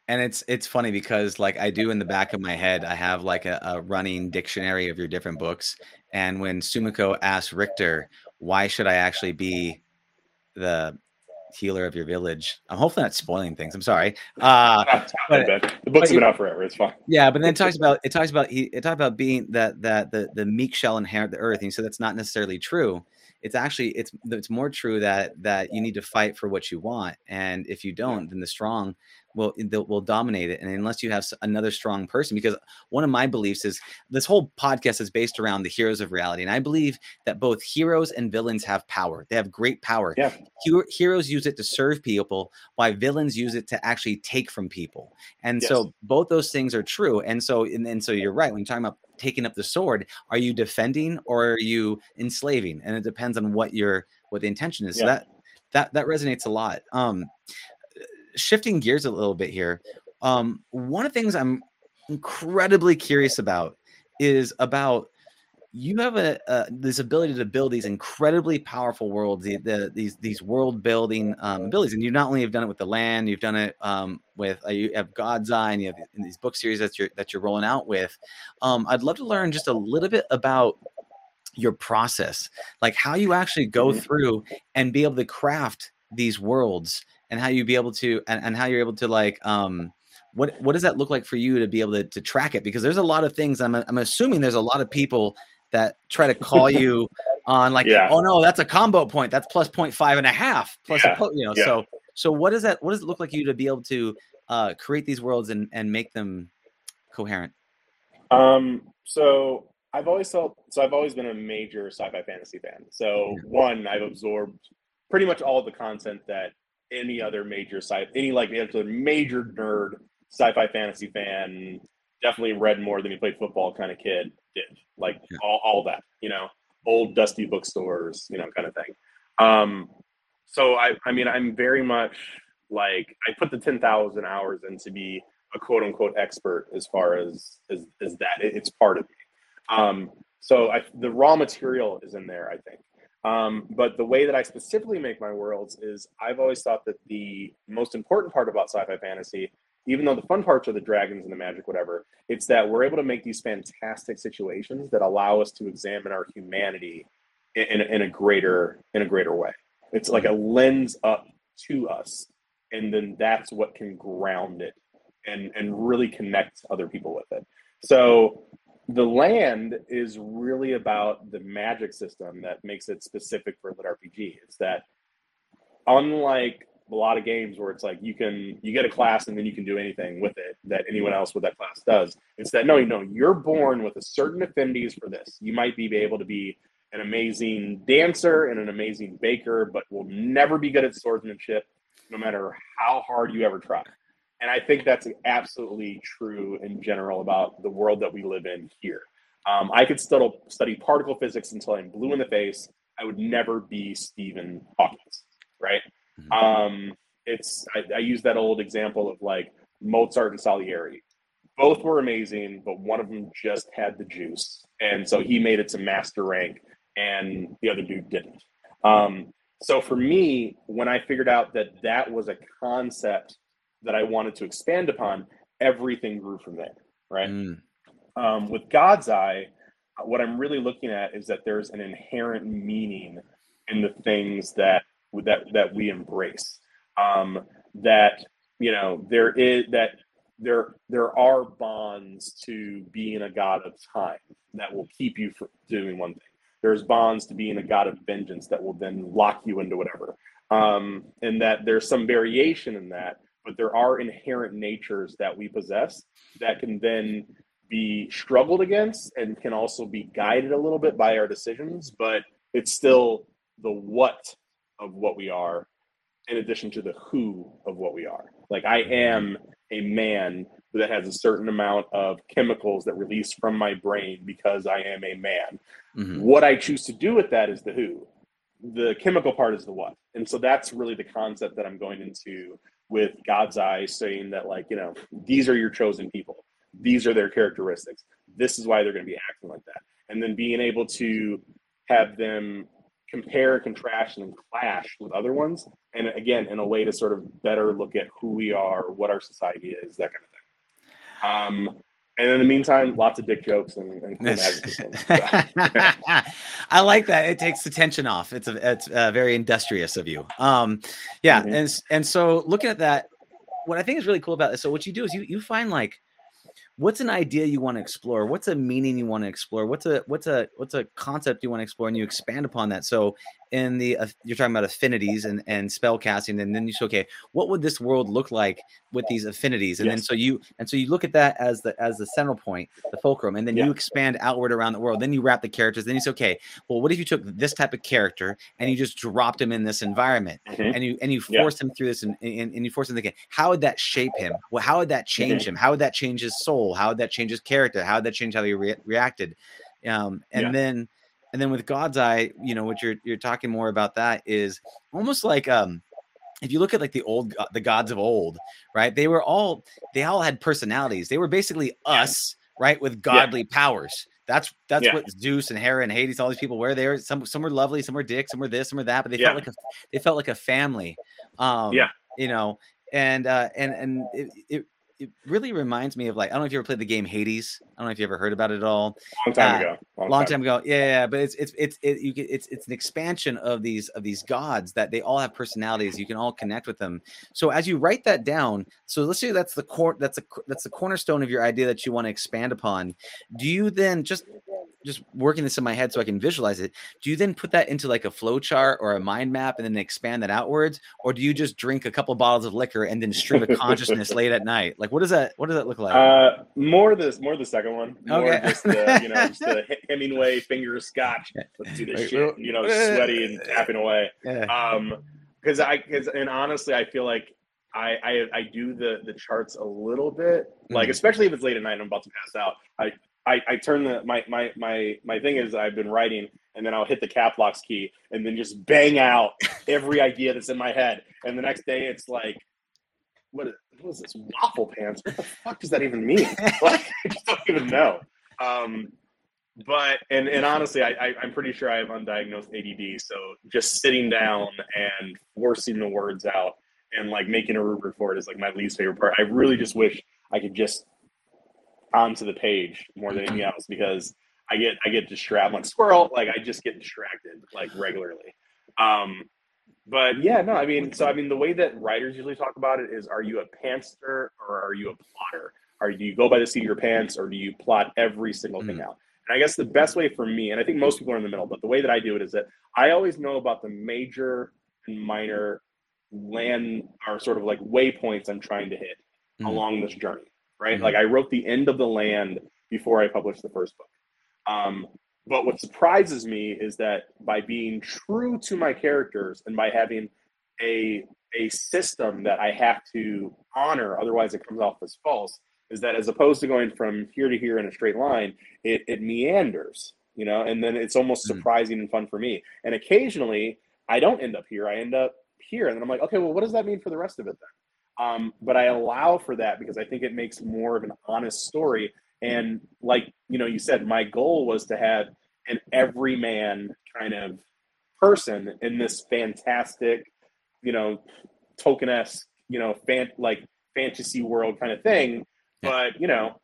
and it's it's funny because like i do in the back of my head i have like a, a running dictionary of your different books and when sumiko asked richter why should i actually be the healer of your village i'm hopefully not spoiling things i'm sorry uh *laughs* But- the books been out forever. It's fine. Yeah, but then it talks *laughs* about it talks about he it talks about being that that the the meek shall inherit the earth. And said that's not necessarily true. It's actually it's it's more true that that you need to fight for what you want, and if you don't, then the strong will they'll- dominate it. And unless you have another strong person, because one of my beliefs is this whole podcast is based around the heroes of reality, and I believe that both heroes and villains have power. They have great power. Yeah. Heroes use it to serve people, while villains use it to actually take from people. And Yes. so both those things are true. And so and, and so you're right when you're talking about taking up the sword, are you defending or are you enslaving? And it depends on what your what the intention is. So that that that resonates a lot. Um shifting gears a little bit here. Um one of the things I'm incredibly curious about is about you have a, uh, this ability to build these incredibly powerful worlds, the, the, these these world building um, abilities, and you not only have done it with the land, you've done it um, with uh, you have God's Eye, and you have in these book series that you're that you're rolling out with. Um, I'd love to learn just a little bit about your process, like how you actually go mm-hmm. through and be able to craft these worlds, and how you be able to and, and how you're able to like um what what does that look like for you to be able to, to track it because there's a lot of things I'm, I'm assuming there's a lot of people that try to call you *laughs* on like, yeah. oh no, that's a combo point. That's plus point five and a half. Plus, yeah. a, you know, yeah. so so what does that? What does it look like you to be able to uh, create these worlds and and make them coherent? Um. So I've always felt so. I've always been a major sci-fi fantasy fan. So one, I've absorbed pretty much all the content that any other major sci any like major nerd sci-fi fantasy fan definitely read more than he played football kind of kid did, like yeah. all, all that, you know, old dusty bookstores, you know, kind of thing. Um, so I, I mean, I'm very much like I put the ten thousand hours in to be a quote unquote expert as far as as, as that. It, it's part of me. Um, so I, the raw material is in there, I think. Um, but the way that I specifically make my worlds is I've always thought that the most important part about sci-fi fantasy even though the fun parts are the dragons and the magic, whatever, it's that we're able to make these fantastic situations that allow us to examine our humanity in, in, in a greater in a greater way. It's like a lens up to us, and then that's what can ground it and and really connect other people with it. So the land is really about the magic system that makes it specific for lit RPG. It's that unlike a lot of games where it's like you can you get a class and then you can do anything with it that anyone else with that class does. It's that no, you know, you're born with a certain affinities for this. You might be able to be an amazing dancer and an amazing baker, but will never be good at swordsmanship, no matter how hard you ever try. And I think that's absolutely true in general about the world that we live in here. Um, I could still study particle physics until I'm blue in the face. I would never be Stephen Hawking, right? Mm-hmm. Um, it's I, I use that old example of like Mozart and Salieri. Both were amazing, but one of them just had the juice, and so he made it to master rank, and the other dude didn't. Um, so for me, when I figured out that that was a concept that I wanted to expand upon, everything grew from there. Right. Mm. Um, with God's Eye, what I'm really looking at is that there's an inherent meaning in the things that that that we embrace. Um, that you know there is that there there are bonds to being a god of time that will keep you from doing one thing. There's bonds to being a god of vengeance that will then lock you into whatever. Um, and that there's some variation in that, but there are inherent natures that we possess that can then be struggled against and can also be guided a little bit by our decisions, but it's still the what of what we are in addition to the who of what we are. Like I am a man that has a certain amount of chemicals that release from my brain because I am a man. Mm-hmm. What I choose to do with that is the who. The chemical part is the what. And so that's really the concept that I'm going into with God's eye saying that like, you know, these are your chosen people. These are their characteristics. This is why they're going to be acting like that. And then being able to have them compare, contrast, and clash with other ones. And again, in a way to sort of better look at who we are, what our society is, that kind of thing. Um, and in the meantime, lots of dick jokes and, and *laughs* I like that. It takes the tension off. It's a, it's uh, very industrious of you. Um, yeah, mm-hmm. and and so looking at that, what I think is really cool about this. So what you do is you you find like what's an idea you want to explore what's a meaning you want to explore what's a what's a what's a concept you want to explore and you expand upon that so in the uh, you're talking about affinities and and spell casting and then you say okay what would this world look like with these affinities and yes. then so you and so you look at that as the as the central point the fulcrum and then yeah. you expand outward around the world then you wrap the characters then you say okay well what if you took this type of character and you just dropped him in this environment mm-hmm. and you and you forced yeah. him through this and, and, and you force him to how would that shape him well how would that change mm-hmm. him how would that change his soul how would that change his character how would that change how he re- reacted um and yeah. then and then with God's Eye, you know, what you're you're talking more about that is almost like um if you look at like the old the gods of old, right? They were all they all had personalities. They were basically us, right, with godly yeah. powers. That's that's Yeah. what Zeus and Hera and Hades, all these people were there. Some some were lovely, some were dicks, some were this, some were that, but they Yeah. felt like a they felt like a family. Um, Yeah. you know, and uh, and and it, it it really reminds me of like I don't know if you ever played the game Hades. I don't know if you ever heard about it at all. long time uh, ago. Long, long time ago yeah, yeah, but it's it's it's it, you get, it's it's an expansion of these of these gods that they all have personalities you can all connect with them so as you write that down so let's say that's the core that's a that's the cornerstone of your idea that you want to expand upon do you then just just working this in my head so i can visualize it do you then put that into like a flow chart or a mind map and then expand that outwards or do you just drink a couple bottles of liquor and then stream of consciousness *laughs* late at night like what does that what does that look like Uh, more the more the second one. More Okay. just the you know just the *laughs* Hemingway finger scotch. Let's do this shit. You know, sweaty and *laughs* tapping away. Um, because I because and honestly, I feel like I, I I do the the charts a little bit, like Mhm. especially if it's late at night and I'm about to pass out. I I, I turn the my my my my thing is I've been writing and then I'll hit the cap locks key and then just bang out every idea that's in my head. And the next day it's like, what is, what is this waffle pants? What the fuck does that even mean? *laughs* like I just don't even know. Um, but and and honestly, I, I I'm pretty sure I have undiagnosed ADD. So just sitting down and forcing the words out and like making a rubric for it is like my least favorite part. I really just wish I could just onto the page more than anything else because I get I get distracted like squirrel. Like I just get distracted like regularly. Um, but yeah, no, I mean, so I mean, the way that writers usually talk about it is: Are you a pantser or are you a plotter? Are do you go by the seat of your pants or do you plot every single thing out? And I guess the best way for me, and I think most people are in the middle, but the way that I do it is that I always know about the major and minor land are sort of like waypoints I'm trying to hit Mhm. along this journey, right? Mhm. Like I wrote the end of the land before I published the first book. Um, but what surprises me is that by being true to my characters and by having a a system that I have to honor, otherwise it comes off as false, is that as opposed to going from here to here in a straight line, it, it meanders, you know, and then it's almost Mm. surprising and fun for me. And occasionally I don't end up here, I end up here. And then I'm like, okay, well, what does that mean for the rest of it then? Um, but I allow for that because I think it makes more of an honest story. And like you know, you said my goal was to have an everyman kind of person in this fantastic, you know, Tolkien-esque, you know, fan like fantasy world kind of thing. But you know,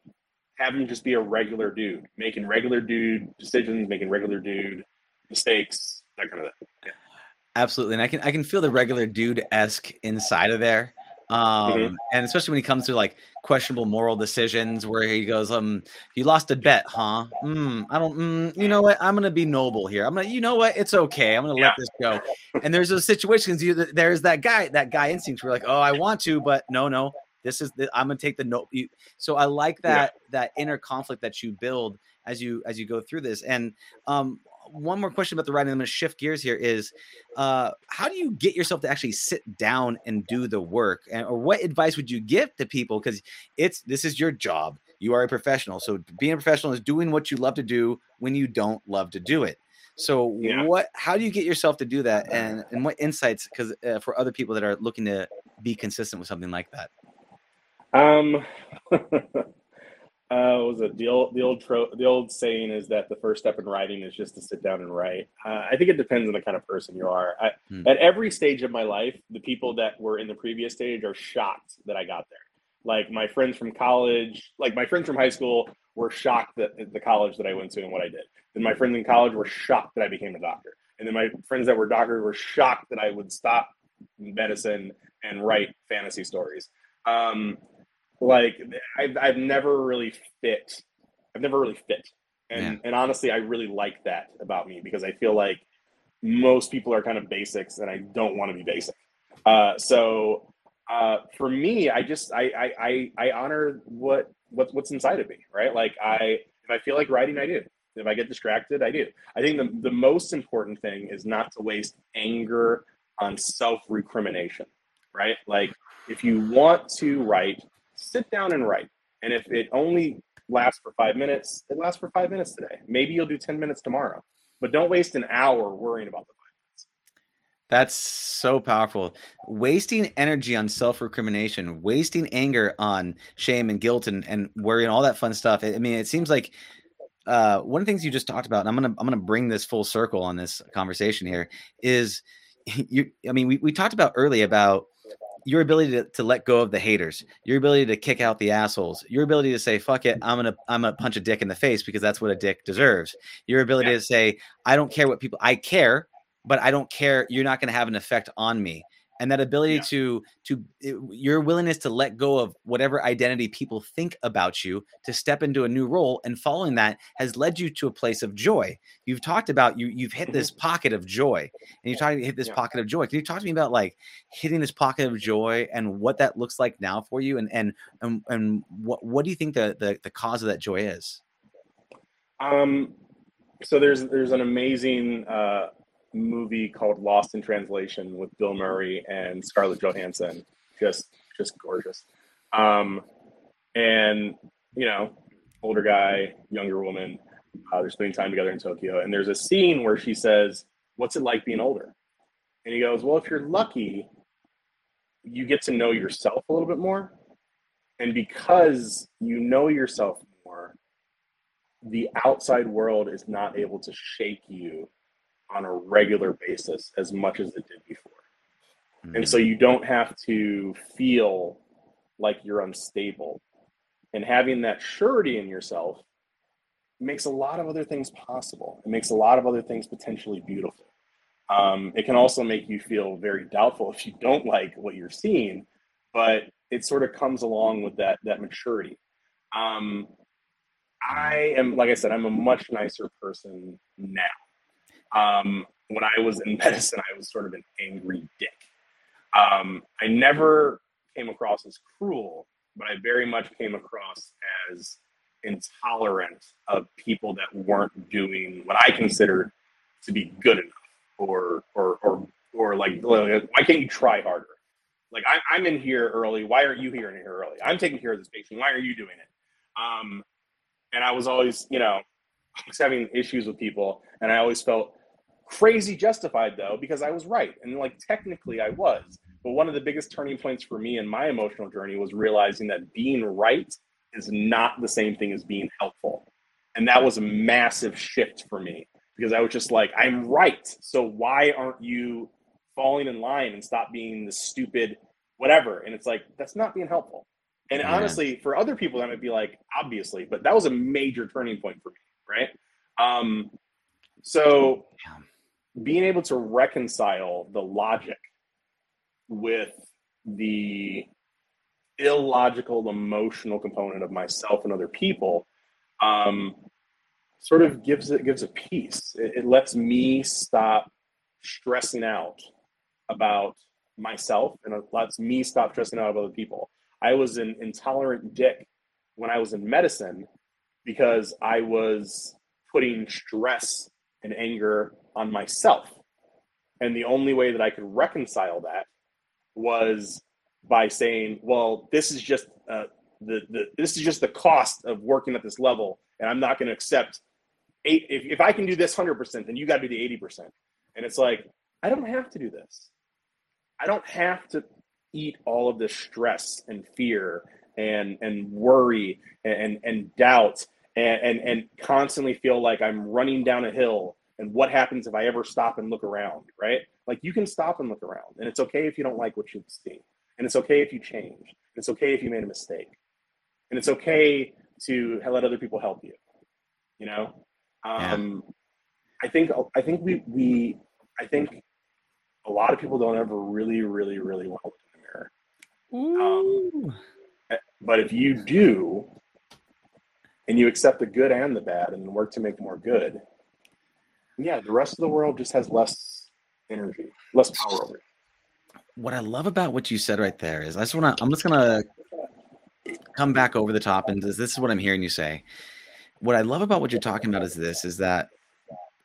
have him just be a regular dude, making regular dude decisions, making regular dude mistakes, that kind of thing. Absolutely, and I can I can feel the regular dude esque inside of there, um, Mhm. and especially when he comes to like questionable moral decisions, where he goes, "Um, you lost a bet, huh? Mm, I don't. Mm, you know what? I'm gonna be noble here. I'm gonna. You know what? It's okay. I'm gonna Yeah. let this go." And there's those situations. You there's that guy that guy instinct where like, "Oh, I want to, but no, no. This is the, I'm gonna take the no." You, so I like Yeah. that that inner conflict that you build as you as you go through this. And um, one more question about the writing. I'm going to shift gears here. Is uh, how do you get yourself to actually sit down and do the work, and or what advice would you give to people? Because it's this is your job. You are a professional, so being a professional is doing what you love to do when you don't love to do it. So Yeah. what? How do you get yourself to do that, and and what insights? Because uh, for other people that are looking to be consistent with something like that. Um, *laughs* uh, what was it the old the old tro- the old saying is that the first step in writing is just to sit down and write. Uh, I think it depends on the kind of person you are. I, Hmm. At every stage of my life, the people that were in the previous stage are shocked that I got there. Like my friends from college, like my friends from high school were shocked that the college that I went to and what I did. Then my friends in college were shocked that I became a doctor. And then my friends that were doctors were shocked that I would stop medicine and write fantasy stories. Um, like I've, I've never really fit. I've never really fit. And, and honestly, I really like that about me because I feel like most people are kind of basics and I don't want to be basic. Uh, so uh, for me, I just, I, I, I, I honor what, what, what's inside of me, right? Like I, if I feel like writing, I do. If I get distracted, I do. I think the, the most important thing is not to waste anger on self recrimination, right? Like if you want to write, sit down and write. And if it only lasts for five minutes, it lasts for five minutes today. Maybe you'll do 10 minutes tomorrow, but don't waste an hour worrying about the five minutes. That's so powerful. Wasting energy on self recrimination, wasting anger on shame and guilt and, and worry and all that fun stuff. I mean, it seems like uh, one of the things you just talked about, and I'm gonna I'm gonna bring this full circle on this conversation here, is *laughs* you. I mean, we we talked about early about your ability to, to let go of the haters, your ability to kick out the assholes, your ability to say "fuck it," mm. I'm gonna I'm gonna punch a dick in the face because that's what a dick deserves. Your ability yeah. to say I don't care what people I care, but I don't care. You're not gonna have an effect on me and that ability yeah. to to your willingness to let go of whatever identity people think about you to step into a new role and following that has led you to a place of joy you've talked about you you've hit this mm-hmm. pocket of joy and you've to hit this yeah. pocket of joy can you talk to me about like hitting this pocket of joy and what that looks like now for you and and and, and what what do you think the, the the cause of that joy is um so there's there's an amazing uh movie called Lost in Translation with Bill Murray and Scarlett Johansson. Just just gorgeous. Um, and you know, older guy, younger woman. Uh, they're spending time together in Tokyo, and there's a scene where she says, "What's it like being older?" And he goes, "Well, if you're lucky, you get to know yourself a little bit more, and because you know yourself more, the outside world is not able to shake you on a regular basis as much as it did before. Mm-hmm. And so mm. you don't have to feel like you're unstable. And having that surety in yourself makes a lot of other things possible. It makes a lot of other things potentially beautiful. Um, it can also make you feel very doubtful if you don't like what you're seeing, but it sort of comes along with that that maturity. Um, I am, like I said, I'm a much nicer person now. Um, when I was in *laughs* medicine, I was sort of an angry dick. Um, I never came across as cruel, but I very much came across as intolerant of people that weren't doing what I considered to be good enough, or or or or like, why can't you try harder? Like I, am in here early. Why aren't you here in here early? I'm taking care of this patient. Why are you doing it? Um, and I was always, you know, *laughs* I was having issues with people, and I always felt crazy justified though because I was right, and like technically I was. But one of the biggest turning points for me in my emotional journey was realizing that being right is not the same thing as being helpful, and that was a massive shift for me because I was just like, I'm right, so why aren't you falling in line and stop being the stupid whatever? And it's like that's not being helpful. And yeah. honestly, for other people, that might be like obviously, but that was a major turning point for me, right? Um, so being able to reconcile the logic with the illogical emotional component of myself and other people um, sort of gives it gives a peace. It, it lets me stop stressing out about myself and it lets me stop stressing out about other people. I was an intolerant dick when i was in medicine because i was putting stress and anger on myself. And the only way that I could reconcile that was by saying, well, this is just uh, the, the this is just the cost of working at this level, and I'm not going to accept eight. If, if I can do this hundred percent, then you got to do the eighty percent. And it's like I don't have to do this. I don't have to eat all of this stress and fear and and worry and and doubt and, and and constantly feel like I'm running down a hill and what happens if I ever stop and look around, right? Like you can stop and look around, and it's okay if you don't like what you see, and it's okay if you change, it's okay if you made a mistake, and it's okay to let other people help you. You know, um, yeah. I think I think we we I think a lot of people don't ever really really really want to look in the mirror. Um, but if you do, and you accept the good and the bad, and work to make more good, yeah, the rest of the world just has less energy, less power over it. What I love about what you said right there is I just want to, I'm just going to come back over the top and this is what I'm hearing you say. What I love about what you're talking about is this is that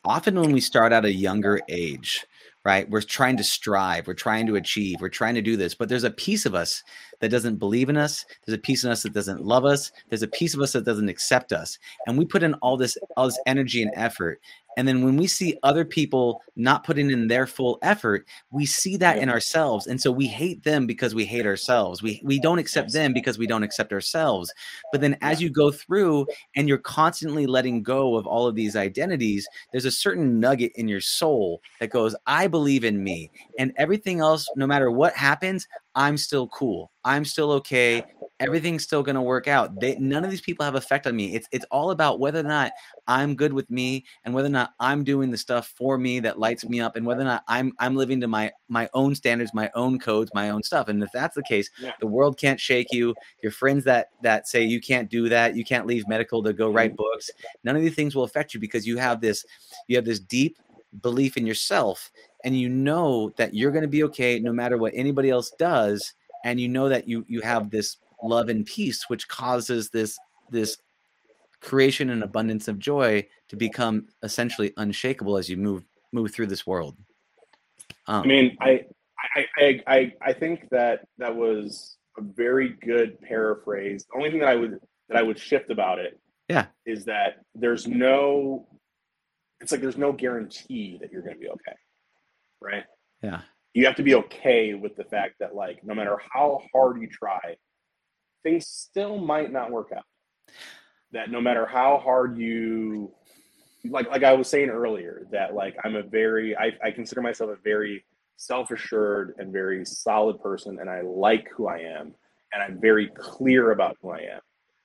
often when we start at a younger age, right? We're trying to strive, we're trying to achieve, we're trying to do this, but there's a piece of us that doesn't believe in us. There's a piece of us that doesn't love us. There's a piece of us that doesn't accept us. And we put in all this all this energy and effort And then when we see other people not putting in their full effort, we see that in ourselves. And so we hate them because we hate ourselves. We we don't accept them because we don't accept ourselves. But then as you go through and you're constantly letting go of all of these identities, there's a certain nugget in your soul that goes, I believe in me. And everything else, no matter what happens, I'm still cool. I'm still okay. Everything's still going to work out. They, none of these people have effect on me. It's it's all about whether or not I'm good with me and whether or not I'm doing the stuff for me that lights me up and whether or not I'm I'm living to my my own standards, my own codes, my own stuff. And if that's the case, Yeah. the world can't shake you. Your friends that that say you can't do that, you can't leave medical to go write books. None of these things will affect you because you have this you have this deep belief in yourself and you know that you're going to be okay no matter what anybody else does and you know that you you have this love and peace which causes this this creation and abundance of joy to become essentially unshakable as you move move through this world um, I mean, I, I, I, I, I think that that was a very good paraphrase. The only thing that I would that I would shift about it, Yeah. is that there's no. It's like there's no guarantee that you're going to be okay, right? yeah You have to be okay with the fact that like no matter how hard you try, things still might not work out. That no matter how hard you like like I was saying earlier, that like I'm a very I, I consider myself a very self-assured and very solid person and I like who I am and I'm very clear about who I am.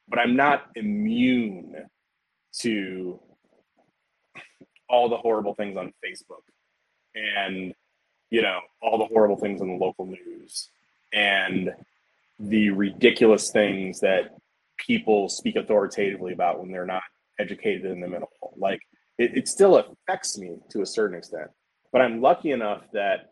But I'm not immune to all the horrible things on Facebook and you know all the horrible things in the local news and the ridiculous things that people speak authoritatively about when they're not educated in them at all like it, it still affects me to a certain extent but i'm lucky enough that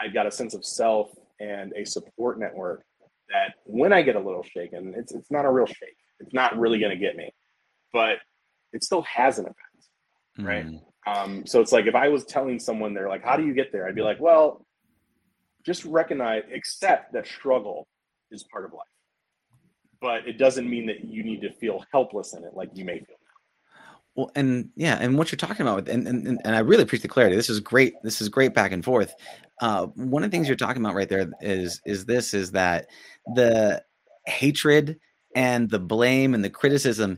i've got a sense of self and a support network that when i get a little shaken it's, it's not a real shake it's not really going to get me but it still has an effect Right. Mm. Um, so it's like if I was telling someone they're like, "How do you get there?" I'd be like, "Well, just recognize, accept that struggle is part of life, but it doesn't mean that you need to feel helpless in it, like you may feel." Now. Well, and yeah, and what you're talking about, and and, and and I really appreciate the clarity. This is great. This is great back and forth. Uh, one of the things you're talking about right there is is this is that the hatred and the blame and the criticism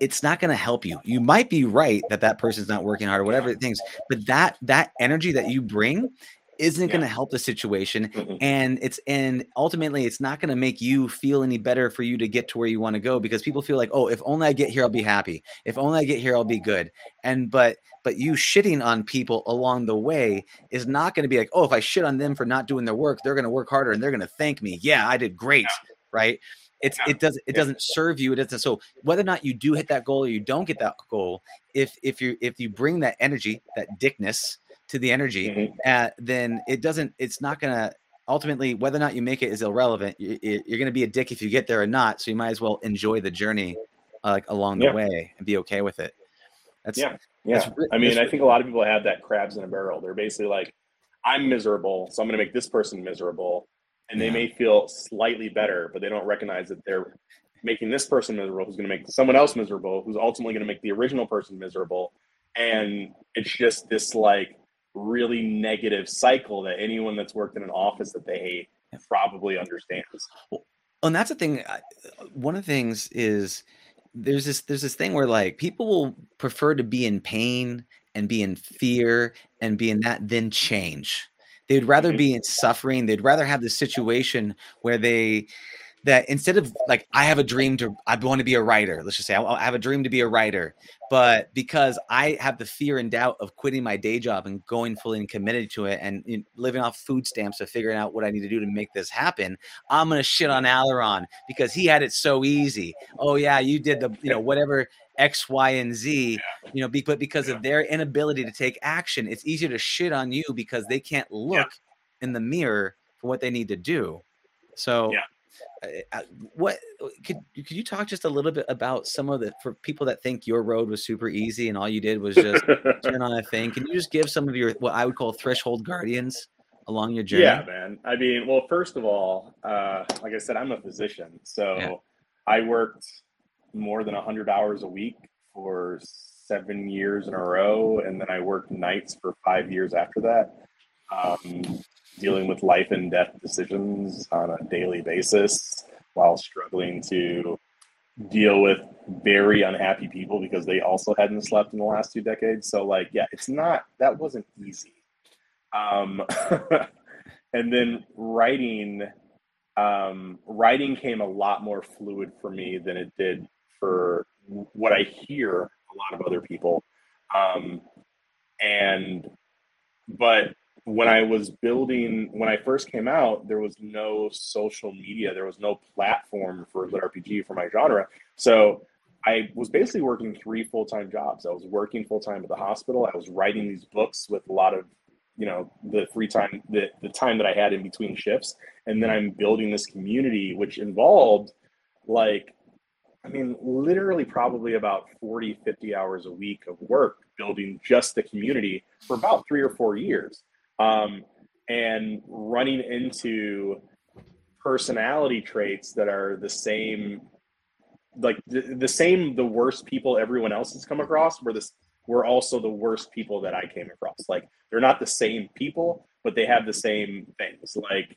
it's not going to help you. You might be right that that person's not working hard or whatever things but that that energy that you bring isn't going to help the situation Mhm. and it's and ultimately it's not going to make you feel any better for you to get to where you want to go because people feel like oh if only i get here i'll be happy. If only i get here i'll be good. And but but you shitting on people along the way is not going to be like oh if i shit on them for not doing their work they're going to work harder and they're going to thank me. Yeah i did great right it's it doesn't it doesn't serve you it doesn't so whether or not you do hit that goal or you don't get that goal if if you if you bring that energy that dickness to the energy Mhm. uh, then it doesn't it's not gonna ultimately whether or not you make it is irrelevant You- you're gonna be a dick if you get there or not so you might as well enjoy the journey uh, like along Yeah. the way and be okay with it that's Yeah. Yeah, re- I mean, I think a lot of people have that crabs in a barrel. They're basically like, "I'm miserable, so I'm going to make this person miserable," and they Yeah. may feel slightly better, but they don't recognize that they're making this person miserable, who's going to make someone else miserable, who's ultimately going to make the original person miserable, and it's just this like really negative cycle that anyone that's worked in an office that they hate probably understands. and that's the thing one of the things is there's this there's this thing where like people will prefer to be in pain and be in fear and be in that than change they'd rather Mhm. be in suffering they'd rather have the situation where they that instead of like i have a dream to i want to be a writer let's just say I, I have a dream to be a writer but because i have the fear and doubt of quitting my day job and going fully and committed to it and you know, living off food stamps of figuring out what i need to do to make this happen i'm gonna shit on Aleron because he had it so easy oh yeah you did the you know whatever x y and z you know be, but because of their inability to take action it's easier to shit on you because they can't look in the mirror for what they need to do so Yeah. uh, uh, what could could you talk just a little bit about some of the for people that think your road was super easy and all you did was just *laughs* turn on a thing can you just give some of your what i would call threshold guardians along your journey Yeah, man. I mean, well, first of all, uh, like I said, I'm a physician, so Yeah. I worked more than 100 hours a week for seven years in a row, and then I worked nights for five years after that, um, dealing with life and death decisions on a daily basis while struggling to deal with very unhappy people because they also hadn't slept in the last two decades. So, like, yeah, it's not that wasn't easy. Um, *laughs* and then writing, um, writing came a lot more fluid for me than it did for what I hear a lot of other people. Um, and, but when I was building, when I first came out, there was no social media, there was no platform for lit RPG for my genre. So I was basically working three full time jobs. I was working full time at the hospital. I was writing these books with a lot of, you know, the free time, the, the time that I had in between shifts. And then I'm building this community, which involved like I mean, literally probably about 40, 50 hours a week of work building just the community for about three or four years. Um, and running into personality traits that are the same, like the, the same, the worst people everyone else has come across were this, were also the worst people that I came across. Like they're not the same people, but they have the same things. Like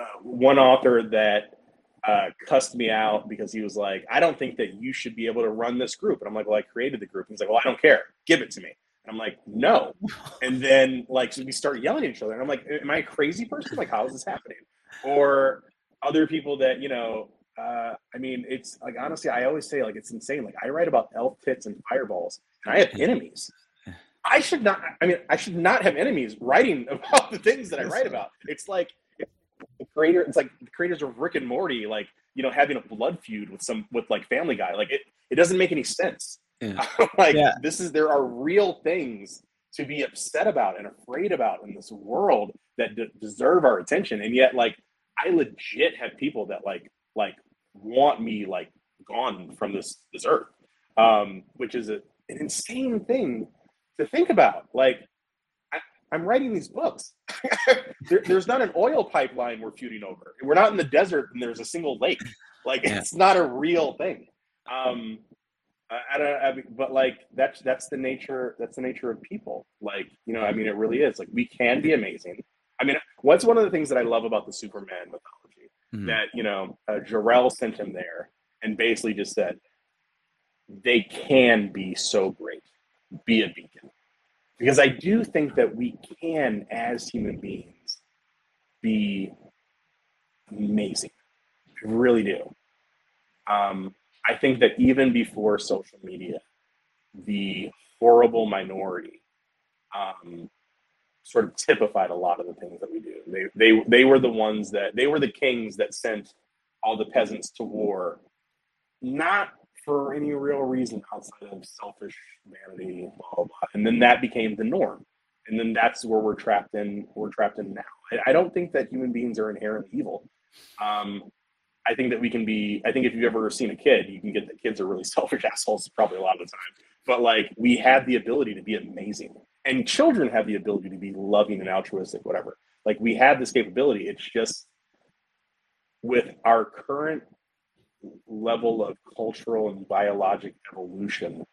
uh, one author that uh, cussed me out because he was like, I don't think that you should be able to run this group. And I'm like, well, I created the group. And he's like, well, I don't care. Give it to me. And I'm like, no. *laughs* And then like so we start yelling at each other. And I'm like, am I a crazy person? Like, how is this happening? Or other people that, you know, uh, I mean, it's like honestly, I always say like it's insane. Like I write about elf pits and fireballs, and I have enemies. I should not. I mean, I should not have enemies writing *laughs* about the things that I write about. It's like creator it's like the creators of rick and morty like you know having a blood feud with some with like family guy like it it doesn't make any sense yeah. *laughs* like yeah. this is there are real things to be upset about and afraid about in this world that d- deserve our attention and yet like i legit have people that like like want me like gone from this this earth um which is a, an insane thing to think about like I'm writing these books. *laughs* there, there's not an oil pipeline we're feuding over. We're not in the desert and there's a single lake. Like yeah. it's not a real thing. Um, I, don't. I mean, but like that's that's the nature. That's the nature of people. Like you know, I mean, it really is. Like we can be amazing. I mean, what's one of the things that I love about the Superman mythology? Mm-hmm. That you know, uh, Jor-El sent him there and basically just said, they can be so great. Be a beacon because I do think that we can, as human beings, be amazing. I really do. Um, I think that even before social media, the horrible minority um, sort of typified a lot of the things that we do. They, they, they were the ones that, they were the kings that sent all the peasants to war, not for any real reason outside of selfish vanity, blah, blah, blah. And then that became the norm. And then that's where we're trapped in. We're trapped in now. I, I don't think that human beings are inherently evil. Um, I think that we can be. I think if you've ever seen a kid, you can get that kids are really *laughs* selfish assholes probably a lot of the time. But like we have the ability to be amazing, and children have the ability to be loving and altruistic, whatever. Like we have this capability. It's just with our current level of cultural and biologic evolution,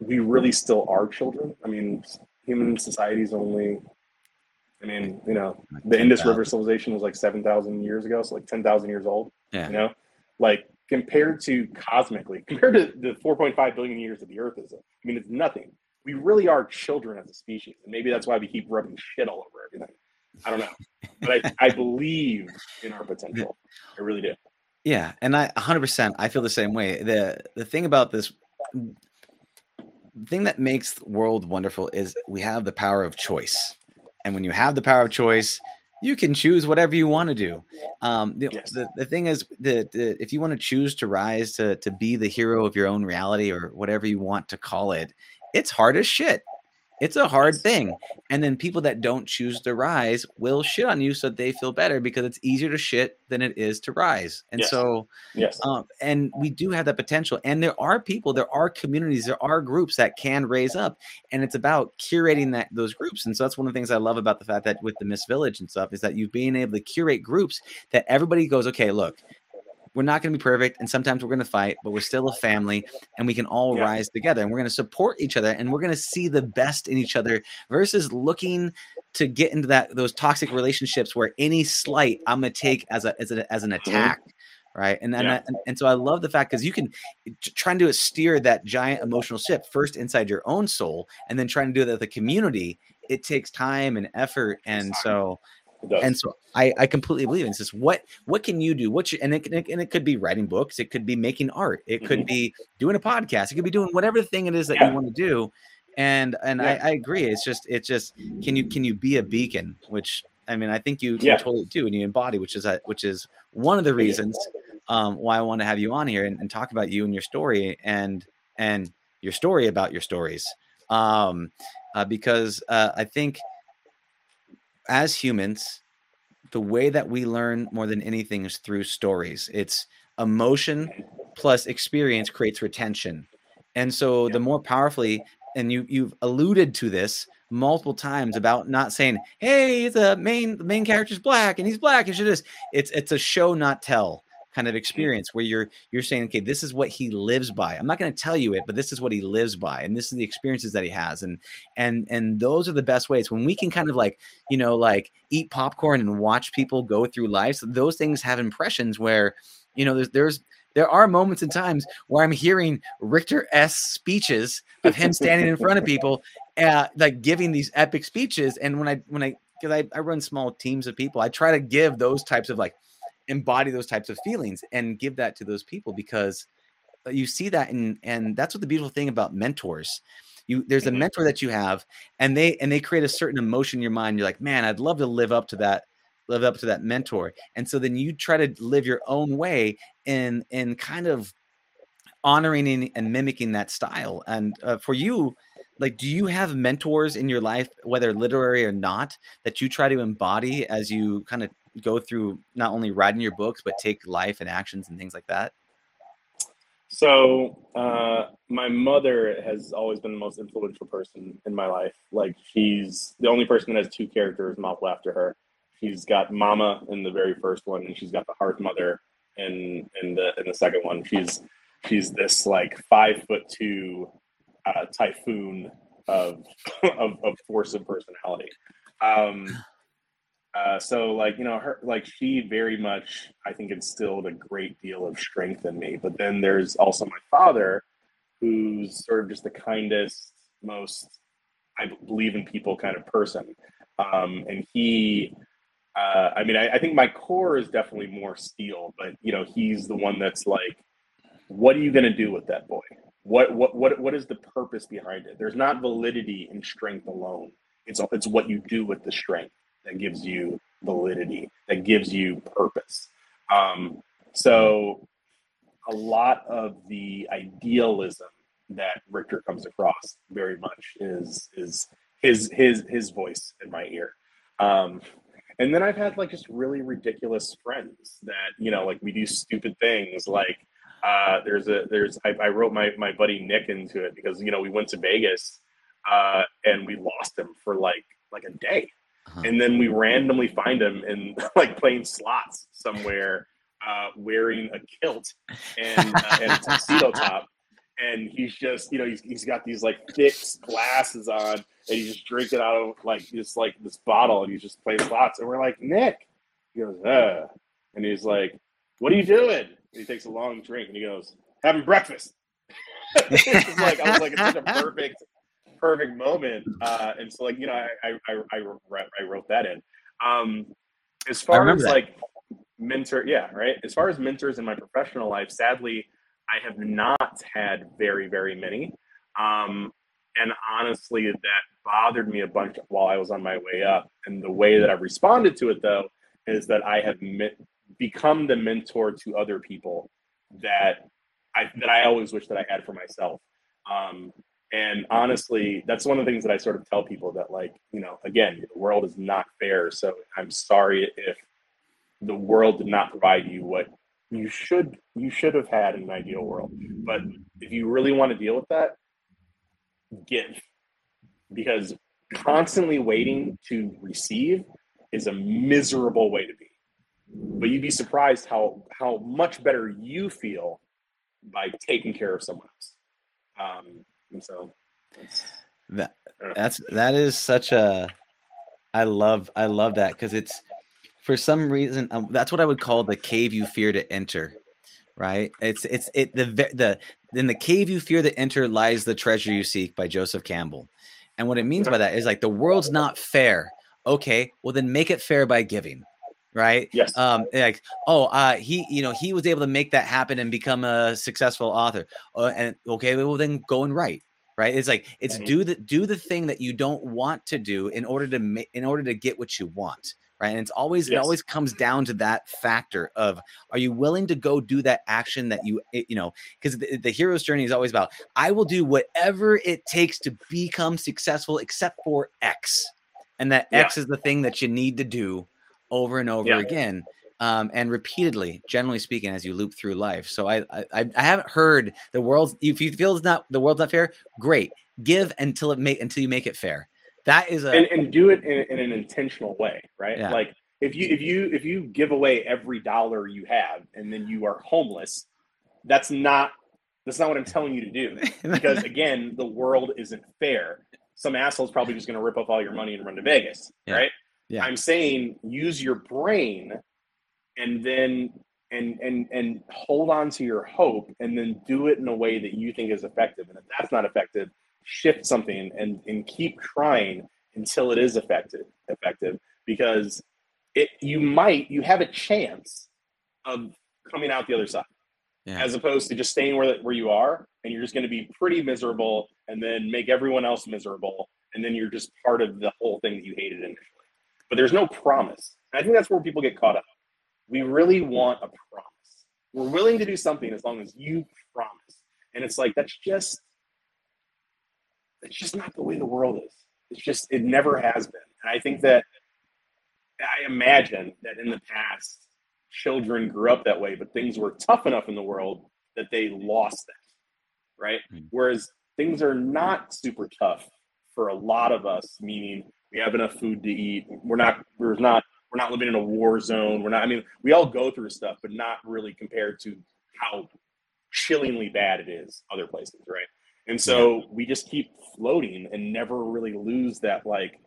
we really still are children. I mean, human society is only, I mean, you know, the Indus River civilization was like 7,000 years ago, so like 10,000 years old, yeah. you know, like compared to cosmically, compared to the 4.5 billion years that the earth is, I mean, it's nothing. We really are children as a species. And maybe that's why we keep rubbing shit all over everything. I don't know. But I, I believe in our potential. *laughs* I really do. Yeah, and I 100% I feel the same way. The the thing about this the thing that makes the world wonderful is we have the power of choice. And when you have the power of choice, you can choose whatever you want to do. Um, the, yes. the, the thing is that if you want to choose to rise to, to be the hero of your own reality or whatever you want to call it, it's hard as shit. It's a hard thing. And then people that don't choose to rise will shit on you so they feel better because it's easier to shit than it is to rise. And yes. so, yes. Um, and we do have that potential. And there are people, there are communities, there are groups that can raise up. And it's about curating that those groups. And so that's one of the things I love about the fact that with the Mist Village and stuff is that you've been able to curate groups that everybody goes, okay, look, we're not going to be perfect and sometimes we're going to fight but we're still a family and we can all yeah. rise together and we're going to support each other and we're going to see the best in each other versus looking to get into that those toxic relationships where any slight i'm going to take as a as, a, as an mm-hmm. attack right and and, yeah. and, and so i love the fact because you can try to steer that giant emotional ship first inside your own soul and then trying to do that with the community it takes time and effort and so and so I, I completely believe in this. What what can you do? What you, and it, and it could be writing books. It could be making art. It could mm-hmm. be doing a podcast. It could be doing whatever thing it is that yeah. you want to do. And and yeah. I, I, agree. It's just it's just can you can you be a beacon? Which I mean I think you, yeah. you totally do and you embody, which is a, which is one of the reasons um, why I want to have you on here and, and talk about you and your story and and your story about your stories. Um, uh, because uh, I think as humans, the way that we learn more than anything is through stories. It's emotion plus experience creates retention. And so the more powerfully, and you you've alluded to this multiple times about not saying, "Hey, the main the main character's black and he's black and should this." It's it's a show not tell kind of experience where you're you're saying okay this is what he lives by i'm not going to tell you it but this is what he lives by and this is the experiences that he has and and and those are the best ways when we can kind of like you know like eat popcorn and watch people go through life so those things have impressions where you know there's there's there are moments and times where I'm hearing Richter's speeches of him standing in front of people, uh, like giving these epic speeches. And when I when I because I, I run small teams of people, I try to give those types of like embody those types of feelings and give that to those people because uh, you see that and and that's what the beautiful thing about mentors. You there's a mm-hmm. mentor that you have and they and they create a certain emotion in your mind. You're like man i'd love to live up to that live up to that mentor. And so then you try to live your own way in in kind of honoring and mimicking that style. And uh, for you like do you have mentors in your life whether literary or not that you try to embody as you kind of go through not only writing your books but take life and actions and things like that? So uh, my mother has always been the most influential person in my life. Like she's the only person that has two characters modeled after her. She's got Mama in the very first one, and she's got the Hearth Mother in in the in the second one. She's she's this like five foot two uh, typhoon of, *laughs* of of force and personality. Um, uh, so like you know her like she very much I think instilled a great deal of strength in me. But then there's also my father, who's sort of just the kindest, most I believe in people kind of person. Um, and he, uh, I mean, I, I think my core is definitely more steel, but you know, he's the one that's like, what are you going to do with that boy? What, what, what, what is the purpose behind it? There's not validity in strength alone. It's, it's what you do with the strength that gives you validity, that gives you purpose. Um, so, a lot of the idealism that Richter comes across very much is is his his his voice in my ear. Um, and then I've had like just really ridiculous friends that you know like we do stupid things like uh, there's a there's I, I, wrote my my buddy Nick into it because you know we went to Vegas uh, and we lost him for like like a day uh-huh. and then we randomly find him in *laughs* like playing slots somewhere, uh, wearing a kilt and, uh, and a tuxedo *laughs* top. And he's just, you know, he's, he's got these like thick glasses on, and he's just drinking out of like just like this bottle, and he's just playing slots. And we're like, Nick, he goes, uh, and he's like, "What are you doing?" And he takes a long drink, and he goes, "Having breakfast." *laughs* like I was like, it's such a perfect perfect moment. Uh, and so like, you know, I, I, I, I wrote that in. Um, as far as that. like mentor, yeah, right. As far as mentors in my professional life, sadly, I have not had very, very many. Um, and honestly, that bothered me a bunch while I was on my way up. And the way that I've responded to it, though, is that I have become the mentor to other people that I that I always wish that I had for myself. Um, and honestly, that's one of the things that I sort of tell people that, like, you know, again, the world is not fair. So I'm sorry if the world did not provide you what you should you should have had in an ideal world. But if you really want to deal with that, give. Because constantly waiting to receive is a miserable way to be. but you'd be surprised how how much better you feel by taking care of someone else. Um, and so that that's that is such a I love I love that because it's for some reason um, that's what I would call the cave you fear to enter right? It's it's it the the in the cave you fear to enter lies the treasure you seek by Joseph Campbell. And what it means by that is like the world's not fair. Okay well then make it fair by giving right? Yes. Um like oh uh he you know he was able to make that happen and become a successful author. Uh, and okay well then go and write right? It's like it's Mhm. do the do the thing that you don't want to do in order to make in order to get what you want right? And it's always it always comes down to that factor of are you willing to go do that action that you you know because the, the hero's journey is always about i will do whatever it takes to become successful except for x. And that Yeah. x is the thing that you need to do over and over Yeah. again um, and repeatedly generally speaking as you loop through life so I, I i haven't heard the world's if you feel it's not the world's not fair great give until it make until you make it fair that is a and, and do it in, in an intentional way, right? Yeah. Like if you if you if you give away every dollar you have and then you are homeless, that's not that's not what I'm telling you to do. *laughs* Because again, the world isn't fair. Some asshole's probably just going to rip off all your money and run to Vegas, Yeah. right? Yeah. I'm saying use your brain and then and and and hold on to your hope and then do it in a way that you think is effective. And if that's not effective, shift something and and keep trying until it is effective effective because it you might you have a chance of coming out the other side Yeah. as opposed to just staying where where you are and you're just going to be pretty miserable and then make everyone else miserable and then you're just part of the whole thing that you hated initially but there's no promise. And i think that's where people get caught up. We really want a promise. We're willing to do something as long as you promise. And it's like that's just it's just not the way the world is. It's just it never has been. And i think that i imagine that in the past children grew up that way but things were tough enough in the world that they lost that right? Mm. whereas things are not super tough for a lot of us meaning we have enough food to eat. We're not we're not we're not living in a war zone. We're not i mean we all go through stuff but not really compared to how chillingly bad it is other places right? And so we just keep floating and never really lose that like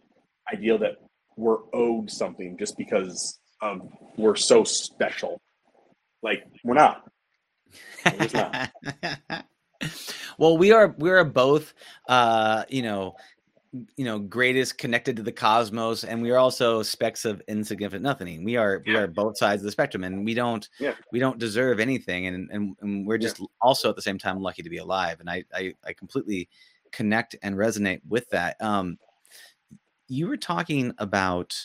ideal that we're owed something just because of we're so special. Like we're not. It's not. *laughs* well, we are we are both uh, you know, you know, greatest connected to the cosmos, and we are also specks of insignificant nothing. We are we are both sides of the spectrum, and we don't Yeah. we don't deserve anything, and and, and we're Yeah. just also at the same time lucky to be alive. And I I, I completely connect and resonate with that. Um, you were talking about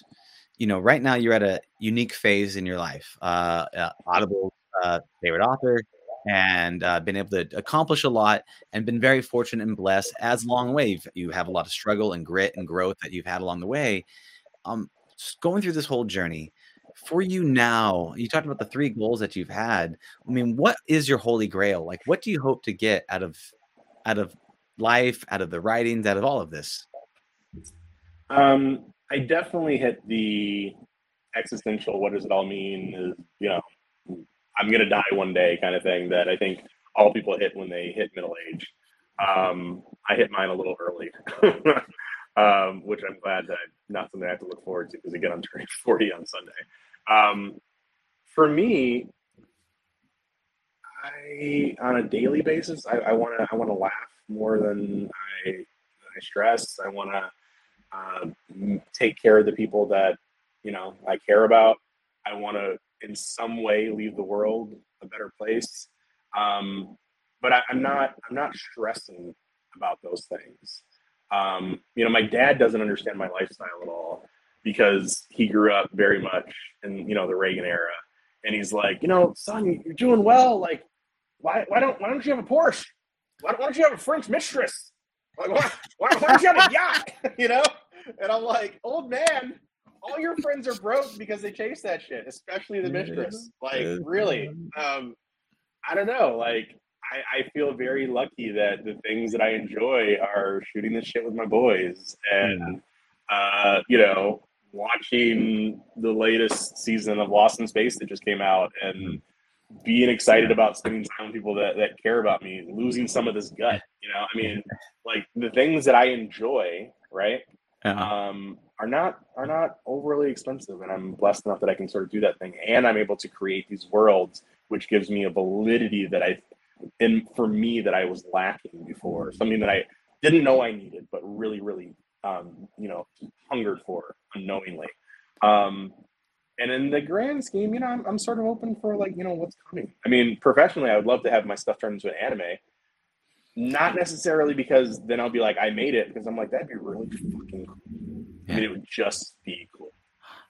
you know right now you're at a unique phase in your life uh, uh audible uh, favorite author and uh, been able to accomplish a lot and been very fortunate and blessed as long way You've, a lot of struggle and grit and growth that you've had along the way um going through this whole journey for you now you talked about the three goals that you've had i mean what is your holy grail like what do you hope to get out of out of life out of the writings out of all of this Um, I definitely hit the existential. What does it all mean? Is you know, I'm gonna die one day kind of thing that I think all people hit when they hit middle age. Um, I hit mine a little early, *laughs* um, which I'm glad that not something I have to look forward to because again, I'm *laughs* turning 40 on Sunday. Um, for me, I on a daily basis, I, I wanna I wanna laugh more than I than I stress. I wanna uh, take care of the people that you know I care about. I want to, in some way, leave the world a better place. Um, but I, I'm not. I'm not stressing about those things. Um, you know, my dad doesn't understand my lifestyle at all because he grew up very much in you know the Reagan era, and he's like, you know, son, you're doing well. Like, why why don't why don't you have a Porsche? Why, why don't you have a French mistress? Like, why, why, why don't you have a yacht? *laughs* you know? And I'm like, old man, all your friends are broke because they chase that shit, especially the mistress. Like, really? Um, I don't know. Like, I, I feel very lucky that the things that I enjoy are shooting this shit with my boys and, uh, you know, watching the latest season of Lost in Space that just came out and being excited about spending time with people that, that care about me, losing some of this gut. You know, I mean, like the things that I enjoy, right? Uh-huh. Um, are not are not overly expensive, and I'm blessed enough that I can sort of do that thing, and I'm able to create these worlds, which gives me a validity that I, in for me that I was lacking before, something that I didn't know I needed, but really, really, um, you know, hungered for unknowingly. Um, and in the grand scheme, you know, I'm, I'm sort of open for like, you know, what's coming. I mean, professionally, I would love to have my stuff turned into an anime. Not necessarily because then I'll be like, I made it, because I'm like, that'd be really fucking cool. I mean, it would just be cool.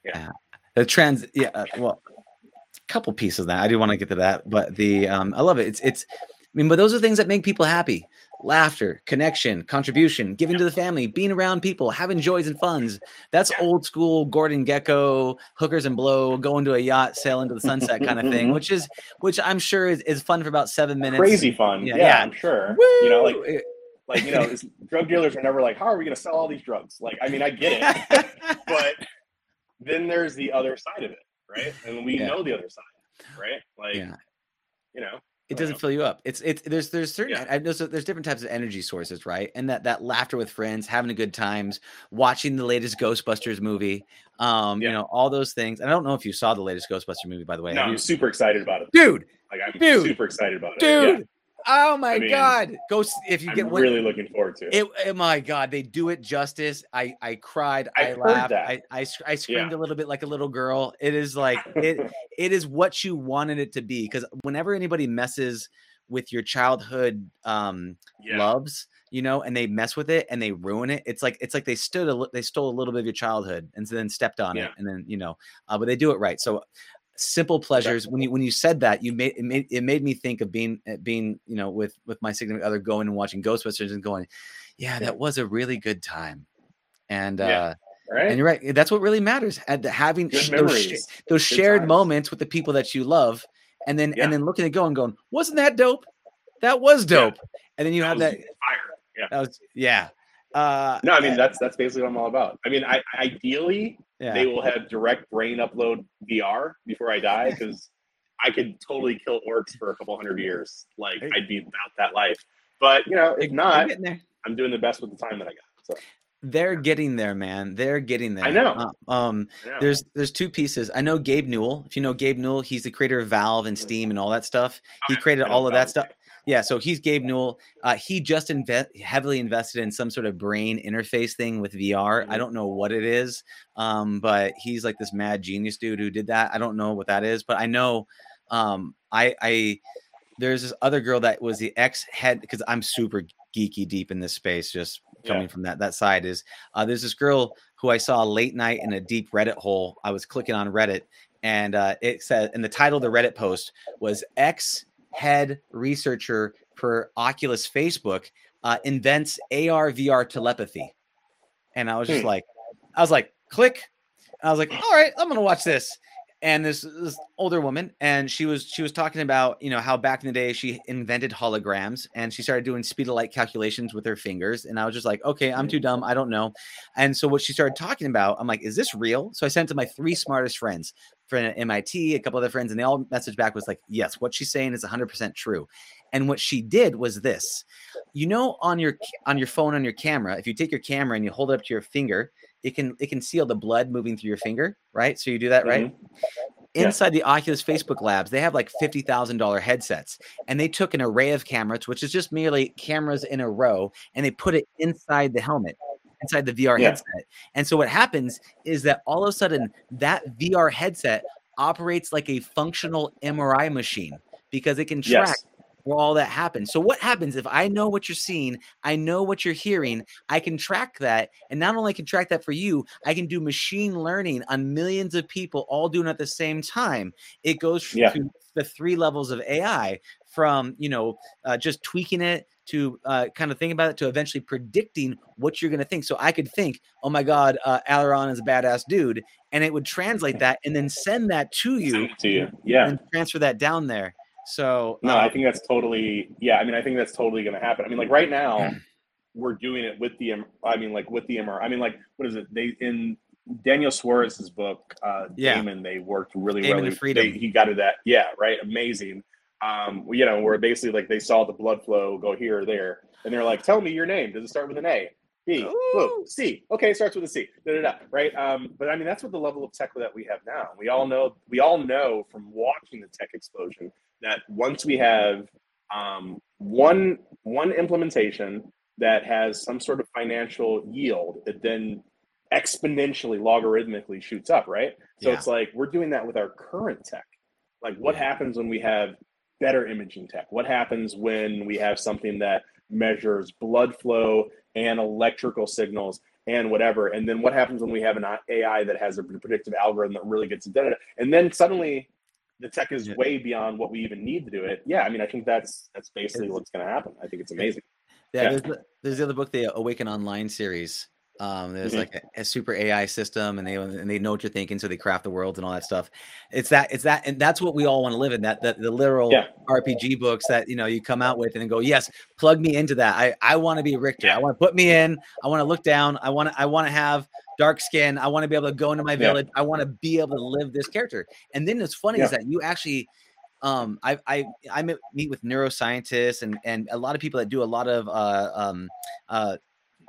Yeah. The trans yeah uh, well a couple pieces of that i do want to get to that but the um i love it it's it's i mean but those are things that make people happy laughter connection contribution giving to the family being around people having joys and funs that's Yeah. old school gordon gekko hookers and blow going to a yacht sail into the sunset kind of thing *laughs* which is which i'm sure is, is fun for about seven minutes Crazy fun. Yeah, Yeah, yeah. I'm sure. Woo! You know, like like you know, it's- *laughs* drug dealers are never like, how are we going to sell all these drugs? Like, I mean, I get it, *laughs* but then there's the other side of it, right? And we Yeah. know the other side, right? Like, Yeah. you know, it doesn't fill you up. It's it's there's there's certain Yeah. I know so there's different types of energy sources, right? And that that laughter with friends, having a good times, watching the latest Ghostbusters movie, um, you know, all those things. And I don't know if you saw the latest Ghostbuster movie, by the way. no, I'm super excited about it. dude, Like, I'm Dude. super excited about it. dude. Yeah. Oh my I mean, god. Ghost if you I'm get one really looking forward to it. it, oh my god, they do it justice. I I cried, I heard laughed. I I, I screamed Yeah. a little bit like a little girl. It is *laughs* like it it is what you wanted it to be because whenever anybody messes with your childhood um yeah. loves you know and they mess with it and they ruin it it's like it's like they stood a they stole a little bit of your childhood and then stepped on it and then you know uh, but they do it right so simple pleasures when you when you said that you made it made it made me think of being uh, being you know with with my significant other going and watching ghostbusters and going yeah that was a really good time and Yeah. uh Right? and you're right that's what really matters and having Good those, sh- those shared times. moments with the people that you love and then Yeah. and then looking at going going wasn't that dope that was Yeah. dope and then you have that fire. Yeah. that was yeah. Uh, No, I mean that's that's basically what I'm all about. I mean, I ideally yeah. they will have direct brain upload VR before I die *laughs* because I could totally kill orcs for a couple hundred years. Like I'd be about that life. But you know, if not. I'm doing the best with the time that I got. So They're getting there, man. They're getting there. I know. Uh, um, yeah. there's there's two pieces. I know Gabe Newell. If you know Gabe Newell, he's the creator of Valve and Steam and all that stuff. He created all of that stuff. Yeah, so he's Gabe Newell. Uh, he just invest heavily invested in some sort of brain interface thing with VR. I Mhm. don't know what it is, um, but he's like this mad genius dude who did that. I don't know what that is, but I know um, I I there's this other girl that was the ex head because I'm super geeky deep in this space, just coming Yeah. from that that side. Is uh, there's this girl who I saw late night in a deep Reddit hole. I was clicking on Reddit, and uh, it said, and the title of the Reddit post was ex head researcher for Oculus Facebook uh, invents AR VR telepathy, and I was just Hmm. like, I was like, click. And I was like, all right, I'm gonna watch this. And this, this older woman, and she was she was talking about you know how back in the day she invented holograms, and she started doing speed of light calculations with her fingers. And I was just like, okay, I'm too dumb, I don't know. And so what she started talking about, I'm like, is this real? So I sent it to my three smartest friends, friend at MIT, a couple other friends, and they all messaged back was like, yes, what she's saying is 100% true. And what she did was this, you know, on your on your phone on your camera, if you take your camera and you hold it up to your finger, it can it can see all the blood moving through your finger, right? So you do that, right? Mm-hmm. Yeah. Inside the Oculus Facebook labs, they have like fifty thousand dollar headsets, and they took an array of cameras, which is just merely cameras in a row, and they put it inside the helmet, inside the VR Yeah. headset. And so what happens is that all of a sudden that VR headset operates like a functional MRI machine because it can track Yes. where all that happens. So what happens if I know what you're seeing, I know what you're hearing, I can track that, and not only can track that for you, I can do machine learning on millions of people all doing at the same time. It goes Yeah. through the three levels of AI from you know uh, just tweaking it to uh, kind of thinking about it to eventually predicting what you're going to think. So I could think, oh my God, uh, Aleron is a badass dude, and it would translate that and then send that to you it to you. Yeah. and transfer that down there. So No, uh, I think that's totally. Yeah, I mean, I think that's totally going to happen. I mean, like right now, *clears throat* we're doing it with the. I mean, like with the MR. I mean, like what is it? They in Daniel Suarez's book, uh, Yeah. Daemon, they worked really, Daemon really. they- he got to that. Yeah, right. Amazing. Um, you know, where basically like they saw the blood flow go here or there, and they're like, "Tell me your name. Does it start with an A? B? Ooh. C? Okay, it starts with a C. Da, da, da, right? Um, but I mean, that's what the level of tech that we have now. We all know. We all know from watching the tech explosion that once we have um, one one implementation that has some sort of financial yield, it then exponentially logarithmically shoots up, right? So Yeah. it's like we're doing that with our current tech. Like what happens when we have better imaging tech? What happens when we have something that measures blood flow and electrical signals and whatever? And then what happens when we have an AI that has a predictive algorithm that really gets it done? And then suddenly the tech is way beyond what we even need to do it. Yeah, I mean, I think that's that's basically what's going to happen. I think it's amazing. Yeah, Yeah. There's, the, there's the other book, the Awaken Online series. Um, there's Mhm. like a, a super AI system, and they and they know what you're thinking, so they craft the worlds and all that stuff. It's that it's that, and that's what we all want to live in. That that the literal Yeah. RPG books that you know you come out with and then go, yes, plug me into that. I I want to be Richter. Yeah. I want to put me in. I want to look down. I want to I want to have dark skin. I want to be able to go into my Yeah. village. I want to be able to live this character. And then it's funny is that you actually um I I I meet meet with neuroscientists and and a lot of people that do a lot of uh um uh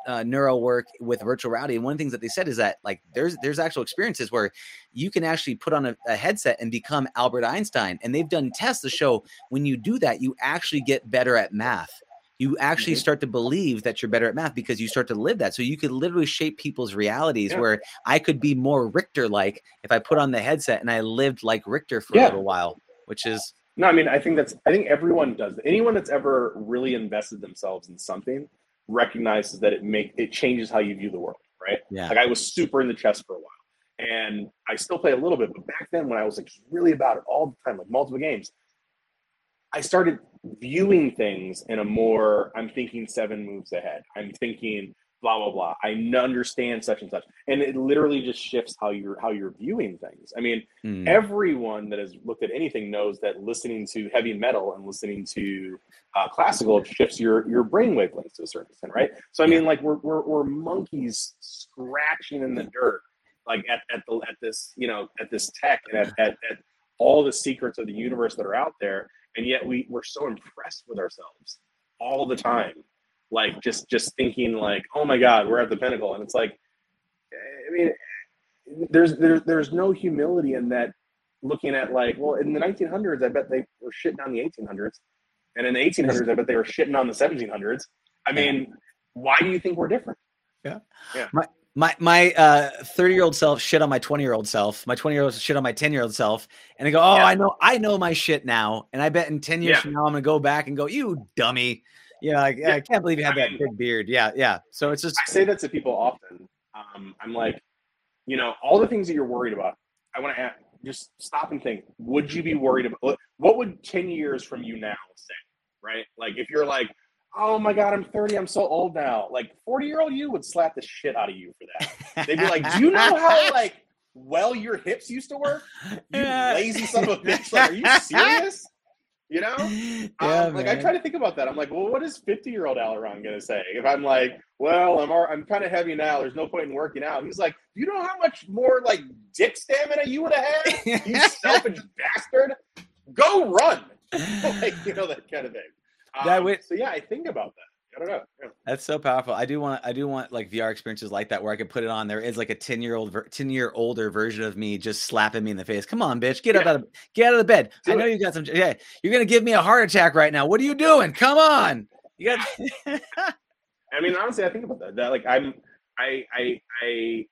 uh, neuro work with virtual reality and one of the things that they said is that like there's there's actual experiences where you can actually put on a, a headset and become albert einstein and they've done tests to show when you do that you actually get better at math you actually Mhm. start to believe that you're better at math because you start to live that so you could literally shape people's realities Yeah. where i could be more richter like if i put on the headset and i lived like richter for a little while which is No, I mean, I think that's, I think everyone does. Anyone that's ever really invested themselves in something recognizes that it make it changes how you view the world, right? yeah Like I was super into chess for a while, and I still play a little bit. But back then, when I was like really about it all the time, like multiple games, I started viewing things in a more. I'm thinking seven moves ahead. I'm thinking blah blah blah. I understand such and such, and it literally just shifts how you're how you're viewing things. I mean, Mm. everyone that has looked at anything knows that listening to heavy metal and listening to uh, classical shifts your your brain wavelengths to a certain extent, right? So I mean, like we're we're, we're monkeys scratching in the dirt, like at, at the at this you know at this tech and at, at, at all the secrets of the universe that are out there, and yet we we're so impressed with ourselves all the time, like just just thinking like, oh my god, we're at the pinnacle, and it's like, I mean, there's there's there's no humility in that. Looking at like, well, in the 1900s, I bet they were shitting on the 1800s, and in the 1800s, I bet they were shitting on the 1700s. I mean, why do you think we're different? Yeah my my uh 30 year old self shit on my 20 year old self my 20 year old shit on my 10 year old self and i go oh Yeah. i know i know my shit now and i bet in 10 years Yeah. from now i'm gonna go back and go you dummy yeah like Yeah. i can't believe you had I that big beard yeah yeah so it's just I say that to people often. Um, I'm like, you know, all the things that you're worried about. I want to ask, just stop and think. Would you be worried about what would 10 years from you now say? Right? Like if you're like, oh my god, I'm 30, I'm so old now. Like 40 year old you would slap the shit out of you for that. They'd be like, do you know how like well your hips used to work? You *laughs* lazy son of a bitch. Like, are you serious? You know? *laughs* yeah, um, like I try to think about that. I'm like, well, what is 50 year old Aleron gonna say if I'm like, well, I'm I'm kind of heavy now. There's no point in working out. He's like, do you know how much more like dick stamina you would have had? *laughs* You selfish bastard. Go run. *laughs* like you know that kind of thing. That Um, would- so yeah, I think about that. I don't know. Yeah. That's so powerful. I do want I do want like VR experiences like that where I could put it on. There is like a 10 year old 10 year older version of me just slapping me in the face. Come on, bitch. Get up out of get out of the bed. I Do know it. you got some yeah, you're gonna give me a heart attack right now. What are you doing? Come on. You got *laughs* I mean, honestly, I think about that. That like I'm, I, I, I,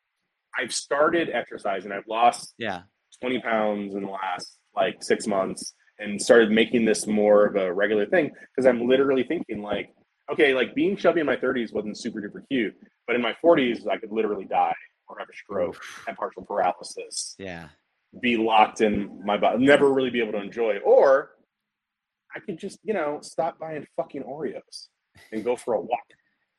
I've started exercising. I've lost yeah. 20 pounds in the last like six months and started making this more of a regular thing because I'm literally thinking like, okay, like being chubby in my 30s wasn't super duper cute, but in my 40s, I could literally die or have a stroke, have partial paralysis, Yeah. be locked in my body, never really be able to enjoy. Or I could just, you know, stop buying fucking Oreos and go for a walk. *laughs*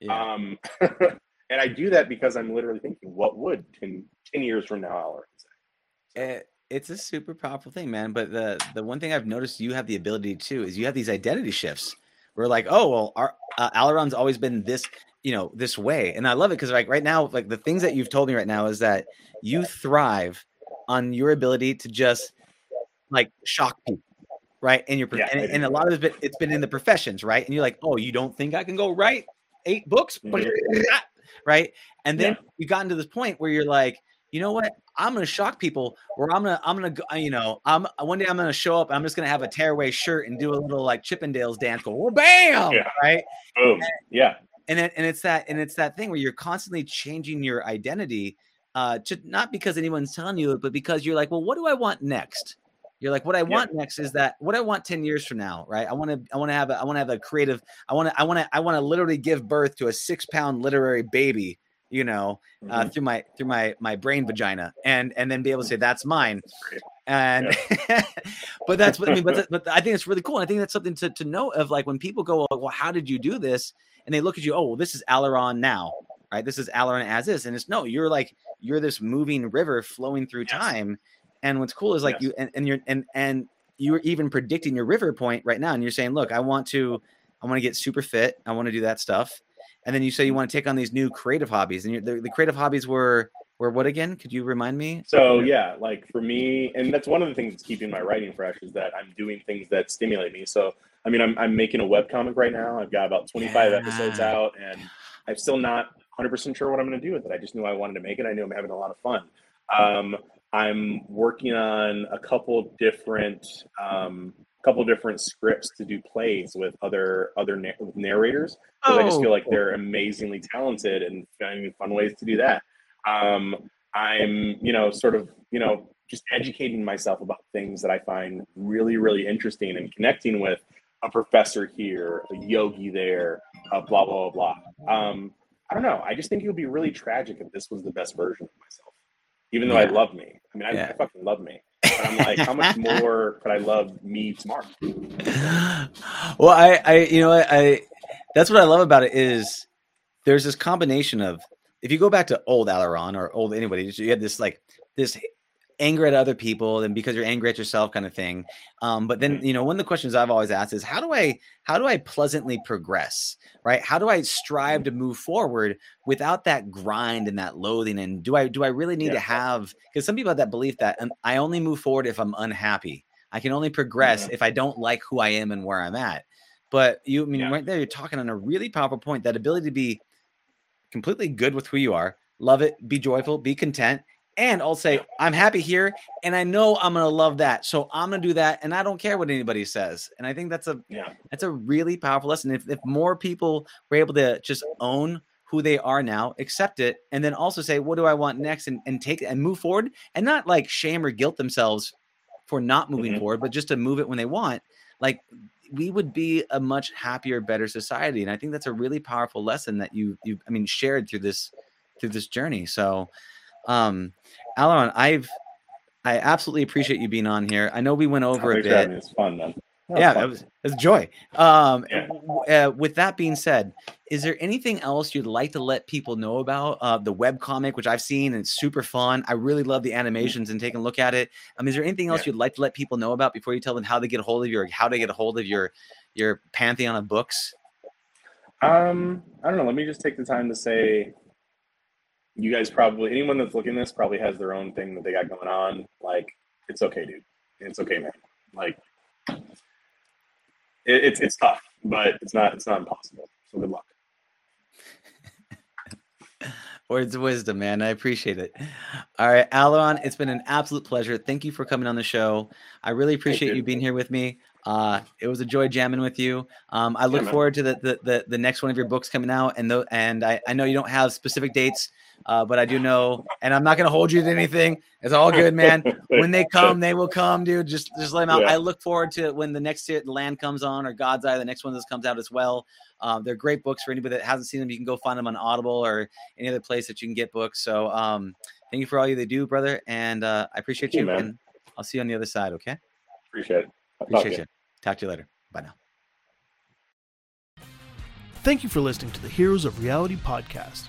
Yeah. Um, *laughs* and I do that because I'm literally thinking, what would 10, 10 years from now I'll say? It- it's a super powerful thing, man. But the the one thing I've noticed you have the ability to is you have these identity shifts. We're like, oh well, our uh, Aleron's always been this. you know this way. And i love it because like right now like the things that you've told me right now is that you thrive on your ability to just like shock people right? And you're Yeah, and, and a lot of it's been, it's been in the professions right? And you're like oh you don't think i can go write eight books? *laughs* Right? And then yeah. you gotten to this point where you're like you know what i'm gonna shock people or i'm gonna i'm gonna go you know i'm one day i'm gonna show up i'm just gonna have a tearaway shirt and do a little like chippendales dance go well, bam Yeah. right Boom. Yeah. and it, and it's that and it's that thing where you're constantly changing your identity uh to not because anyone's telling you it but because you're like well what do i want next you're like what i want next is that what i want 10 years from now right i want to i want to have a i want to have a creative i want to i want to i want to literally give birth to a six pound literary baby you know uh, Mhm. through my through my my brain vagina and and then be able to say that's mine. And *laughs* but that's what i mean but, but i think it's really cool. And i think that's something to, to know of like when people go well how did you do this? and they look at you oh well this is Aleron now right? This is Aleron as is. And it's no you're like you're this moving river flowing through Yes. time. And what's cool is like Yes. you and, and you're and and you're even predicting your river point right now. And you're saying look i want to i want to get super fit. I want to do that stuff and then you say you want to take on these new creative hobbies and the, the creative hobbies were were what again could you remind me So yeah, like for me, and that's one of the things that's keeping my writing fresh is that I'm doing things that stimulate me. So I mean, I'm I'm making a webcomic right now. I've got about 25 episodes out, and I'm still not 100 percent sure what I'm going to do with it. I just knew I wanted to make it. I knew I'm having a lot of fun. Um, I'm working on a couple different um, couple different scripts to do plays with other other na- with narrators because I just Oh, feel like they're amazingly talented and finding fun ways to do that. Um, I'm, you know, sort of, you know, just educating myself about things that I find really, really interesting and connecting with a professor here, a yogi there, uh, blah, blah, blah, blah. Um, I don't know. I just think it would be really tragic if this was the best version of myself, even though I love me. I mean, I, Yeah. I fucking love me. But I'm like, how much more could I love me tomorrow? well, I, I, you know, I, I, that's what I love about it is there's this combination of if you go back to old Aleron or old anybody, you had this like this anger at other people and because you're angry at yourself kind of thing. Um, but then you know one of the questions I've always asked is how do I how do I pleasantly progress? Right? How do I strive to move forward without that grind and that loathing? And do I do I really need Yeah. to have because some people have that belief that um, I only move forward if I'm unhappy. I can only progress Mhm. if I don't like who I am and where I'm at. But you, I mean, Yeah. right there, you're talking on a really powerful point. That ability to be completely good with who you are, love it, be joyful, be content, and I'll say, I'm happy here, and I know I'm gonna love that, so I'm gonna do that, and I don't care what anybody says. And I think that's a Yeah. that's a really powerful lesson. If if more people were able to just own who they are now, accept it, and then also say, what do I want next, and and take and move forward, and not like shame or guilt themselves for not moving Mhm. forward, but just to move it when they want. Like we would be a much happier, better society, and I think that's a really powerful lesson that you you I mean shared through this through this journey. So, um, Aleron, I've I absolutely appreciate you being on here. I know we went over a Thanks bit. It's fun, man. It's yeah, fun. it was, it was joy. Um, Yeah. uh, with that being said, is there anything else you'd like to let people know about uh, the web comic, which I've seen and it's super fun? I really love the animations and taking a look at it. Um, is there anything else Yeah. you'd like to let people know about before you tell them how to get a hold of your how to get a hold of your your pantheon of books? Um, I don't know. Let me just take the time to say, you guys probably anyone that's looking at this probably has their own thing that they got going on. Like, it's okay, dude. It's okay, man. Like, it, it's it's tough, but it's not it's not impossible. So good luck. *laughs* Words of wisdom, man. I appreciate it. All right, Aleron, it's been an absolute pleasure. Thank you for coming on the show. I really appreciate you. being here with me. Uh, it was a joy jamming with you. Um, I look man. forward to the, the the the next one of your books coming out, and though, and I, I know you don't have specific dates, uh, but I do know, and I'm not going to hold you to anything. It's all good, man. *laughs* when they come, they will come, dude. Just just let them out. Yeah. I look forward to when the next se- Land comes on or God's Eye, the next one that comes out as well. Um, they're great books for anybody that hasn't seen them. You can go find them on Audible or any other place that you can get books. So um, thank you for all you they do, brother, and uh, I appreciate Thank you, you. man. And I'll see you on the other side. Okay, Appreciate it. I'll appreciate you. you. Talk to you later. Bye now. Thank you for listening to the Heroes of Reality podcast.